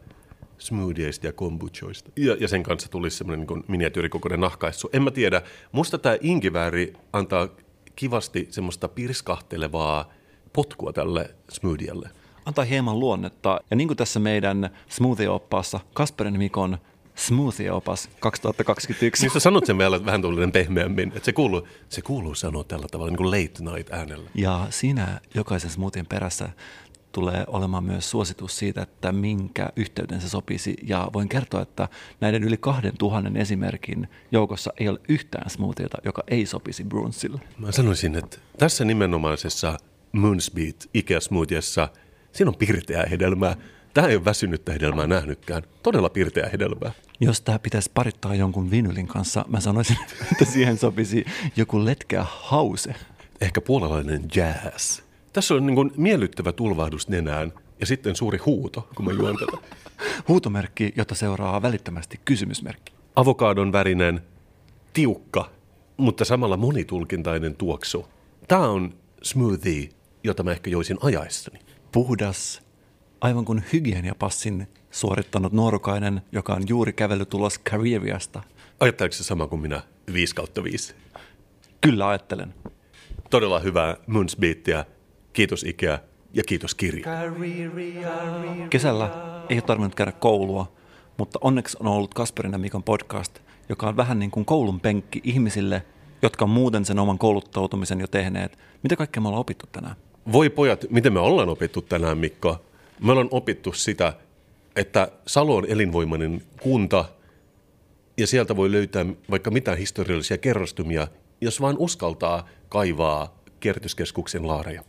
smoothieista ja kombuchoista. Ja, ja sen kanssa tulisi semmoinen niin miniatyyrikokoinen nahkaissu. En mä tiedä. Musta tämä inkivääri antaa kivasti semmoista pirskahtelevaa potkua tälle smoothielle. Antaa hieman luonnetta. Ja niin kuin tässä meidän smoothie-oppaassa, Kasperin Mikon smoothie-opas 2021. Niin sä sanot sen vielä vähän tuollainen pehmeämmin, että se kuuluu, se kuuluu sanoa tällä tavalla niin kuin late night äänellä. Ja siinä jokaisen smoothien perässä tulee olemaan myös suositus siitä, että minkä yhteyden se sopisi. Ja voin kertoa, että näiden yli kahden tuhannen esimerkin joukossa ei ole yhtään smoothieta, joka ei sopisi brunssille. Mä sanoisin, että tässä nimenomaisessa Moonsbeat Ikea Smoothiessa, siinä on pirteää hedelmää. Tämä ei ole väsynyttä hedelmää nähnytkään. Todella pirteää hedelmää. Jos tämä pitäisi parittaa jonkun vinylin kanssa, mä sanoisin, että siihen sopisi joku letkeä hause. Ehkä puolalainen jazz. Tässä on niin kuin miellyttävä tulvahdus nenään ja sitten suuri huuto, kun mä juon tätä. Huutomerkki, jota seuraa välittömästi kysymysmerkki. Avokadon värinen, tiukka, mutta samalla monitulkintainen tuoksu. Tämä on smoothie, jota mä ehkä joisin ajaessani. Puhdas, aivan kuin hygieniapassin suorittanut nuorukainen, joka on juuri kävellyt ulos Carrieriasta. Ajatteleeko se sama kuin minä 5 kautta 5? Kyllä ajattelen. Todella hyvää Moonsbeatia. Kiitos Ikea ja kiitos kirja. Kesällä ei ole tarvinnut käydä koulua, mutta onneksi on ollut Kasperin ja Mikon podcast, joka on vähän niin kuin koulun penkki ihmisille, jotka on muuten sen oman kouluttautumisen jo tehneet. Mitä kaikkea me ollaan opittu tänään? Voi pojat, miten me ollaan opittu tänään, Mikko? Me ollaan opittu sitä, että Salo on elinvoimainen kunta ja sieltä voi löytää vaikka mitä historiallisia kerrostumia, jos vain uskaltaa kaivaa kierrätyskeskuksen laareja.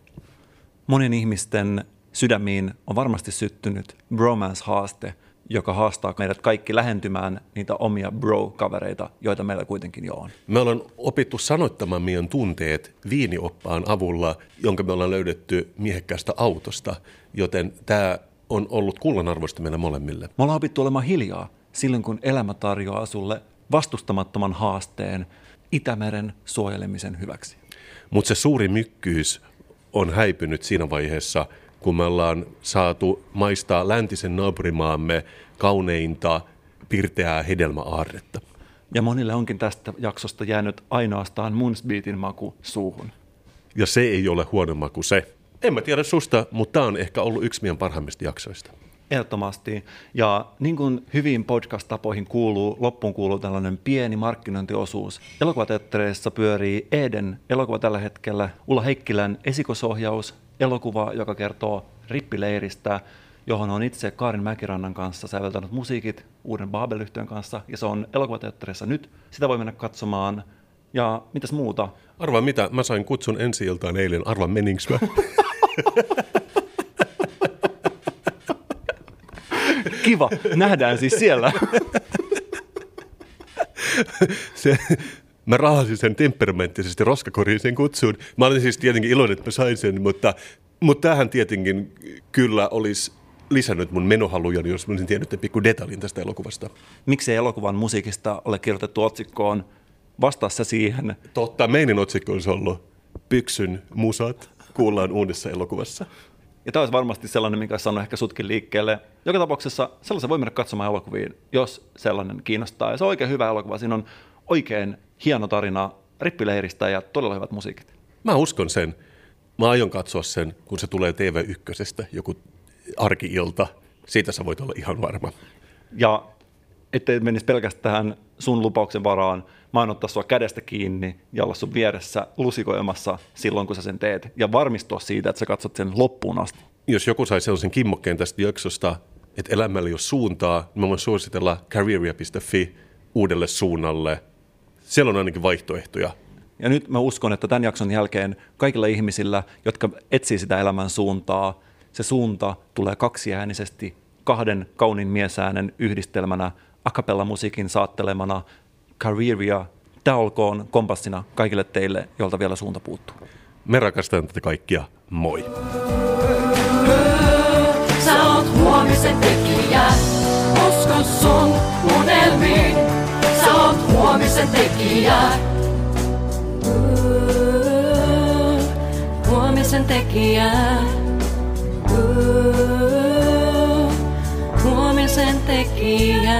Monien ihmisten sydämiin on varmasti syttynyt bromance-haaste, joka haastaa meidät kaikki lähentymään niitä omia bro-kavereita, joita meillä kuitenkin jo on. Me ollaan opittu sanoittamaan meidän tunteet viinioppaan avulla, jonka me ollaan löydetty miehekkäästä autosta, joten tämä on ollut kullanarvoista meille molemmille. Me ollaan opittu olemaan hiljaa silloin, kun elämä tarjoaa sulle vastustamattoman haasteen Itämeren suojelemisen hyväksi. Mutta se suuri mykkyys on häipynyt siinä vaiheessa, kun me ollaan saatu maistaa läntisen naapurimaamme kauneinta pirteää hedelmäaarretta. Ja monille onkin tästä jaksosta jäänyt ainoastaan Moonsbeatin maku suuhun. Ja se ei ole huono maku se. En mä tiedä susta, mutta tämä on ehkä ollut yksi meidän parhaimmista jaksoista. Ehdottomasti. Ja niin kuin hyviin podcast-tapoihin kuuluu, loppuun kuuluu tällainen pieni markkinointiosuus. Elokuvateattereissa pyörii Eden elokuva tällä hetkellä, Ulla Heikkilän esikosohjaus, elokuva, joka kertoo rippileiristä, johon on itse Kaarin Mäkirannan kanssa säveltänyt musiikit uuden babel kanssa, ja se on elokuvateattereissa nyt. Sitä voi mennä katsomaan. Ja mitäs muuta? Arvaa mitä, mä sain kutsun ensi iltaan eilen, arvaa meninkö mä? Kiva, nähdään siis siellä. se, mä rahasin sen temperamenttisesti roskakoriin sen kutsuun. Mä olin siis tietenkin iloinen, että mä sain sen, mutta, mutta tämähän tietenkin kyllä olisi lisännyt mun menohaluja, jos mä olisin tiennyt pikku detaljin tästä elokuvasta. Miksi ei elokuvan musiikista ole kirjoitettu otsikkoon? Vastaa se siihen. Totta, meidän otsikko olisi ollut Pyksyn musat kuullaan uudessa elokuvassa. Ja tämä olisi varmasti sellainen, mikä saanut ehkä sutkin liikkeelle. Joka tapauksessa sellaisen voi mennä katsomaan elokuviin, jos sellainen kiinnostaa. Ja se on oikein hyvä elokuva. Siinä on oikein hieno tarina rippileiristä ja todella hyvät musiikit. Mä uskon sen. Mä aion katsoa sen, kun se tulee TV1, joku arkiilta. Siitä sä voit olla ihan varma. Ja ettei menisi pelkästään sun lupauksen varaan, mä oon ottaa sua kädestä kiinni ja olla sun vieressä lusikoimassa silloin, kun sä sen teet. Ja varmistua siitä, että sä katsot sen loppuun asti. Jos joku sai sellaisen kimmokkeen tästä jaksosta, että elämällä ei ole suuntaa, niin mä voin suositella careeria.fi uudelle suunnalle. Siellä on ainakin vaihtoehtoja. Ja nyt mä uskon, että tämän jakson jälkeen kaikilla ihmisillä, jotka etsii sitä elämän suuntaa, se suunta tulee kaksiäänisesti kahden kauniin miesäänen yhdistelmänä, akapella musiikin saattelemana, careeria, tämä olkoon kompassina kaikille teille, joilta vielä suunta puuttuu. Me rakastamme tätä kaikkia. Moi! Sä oot huomisen tekijä, usko sun unelmiin. Sä oot huomisen tekijä. Huomisen tekijä. Huomisen tekijä.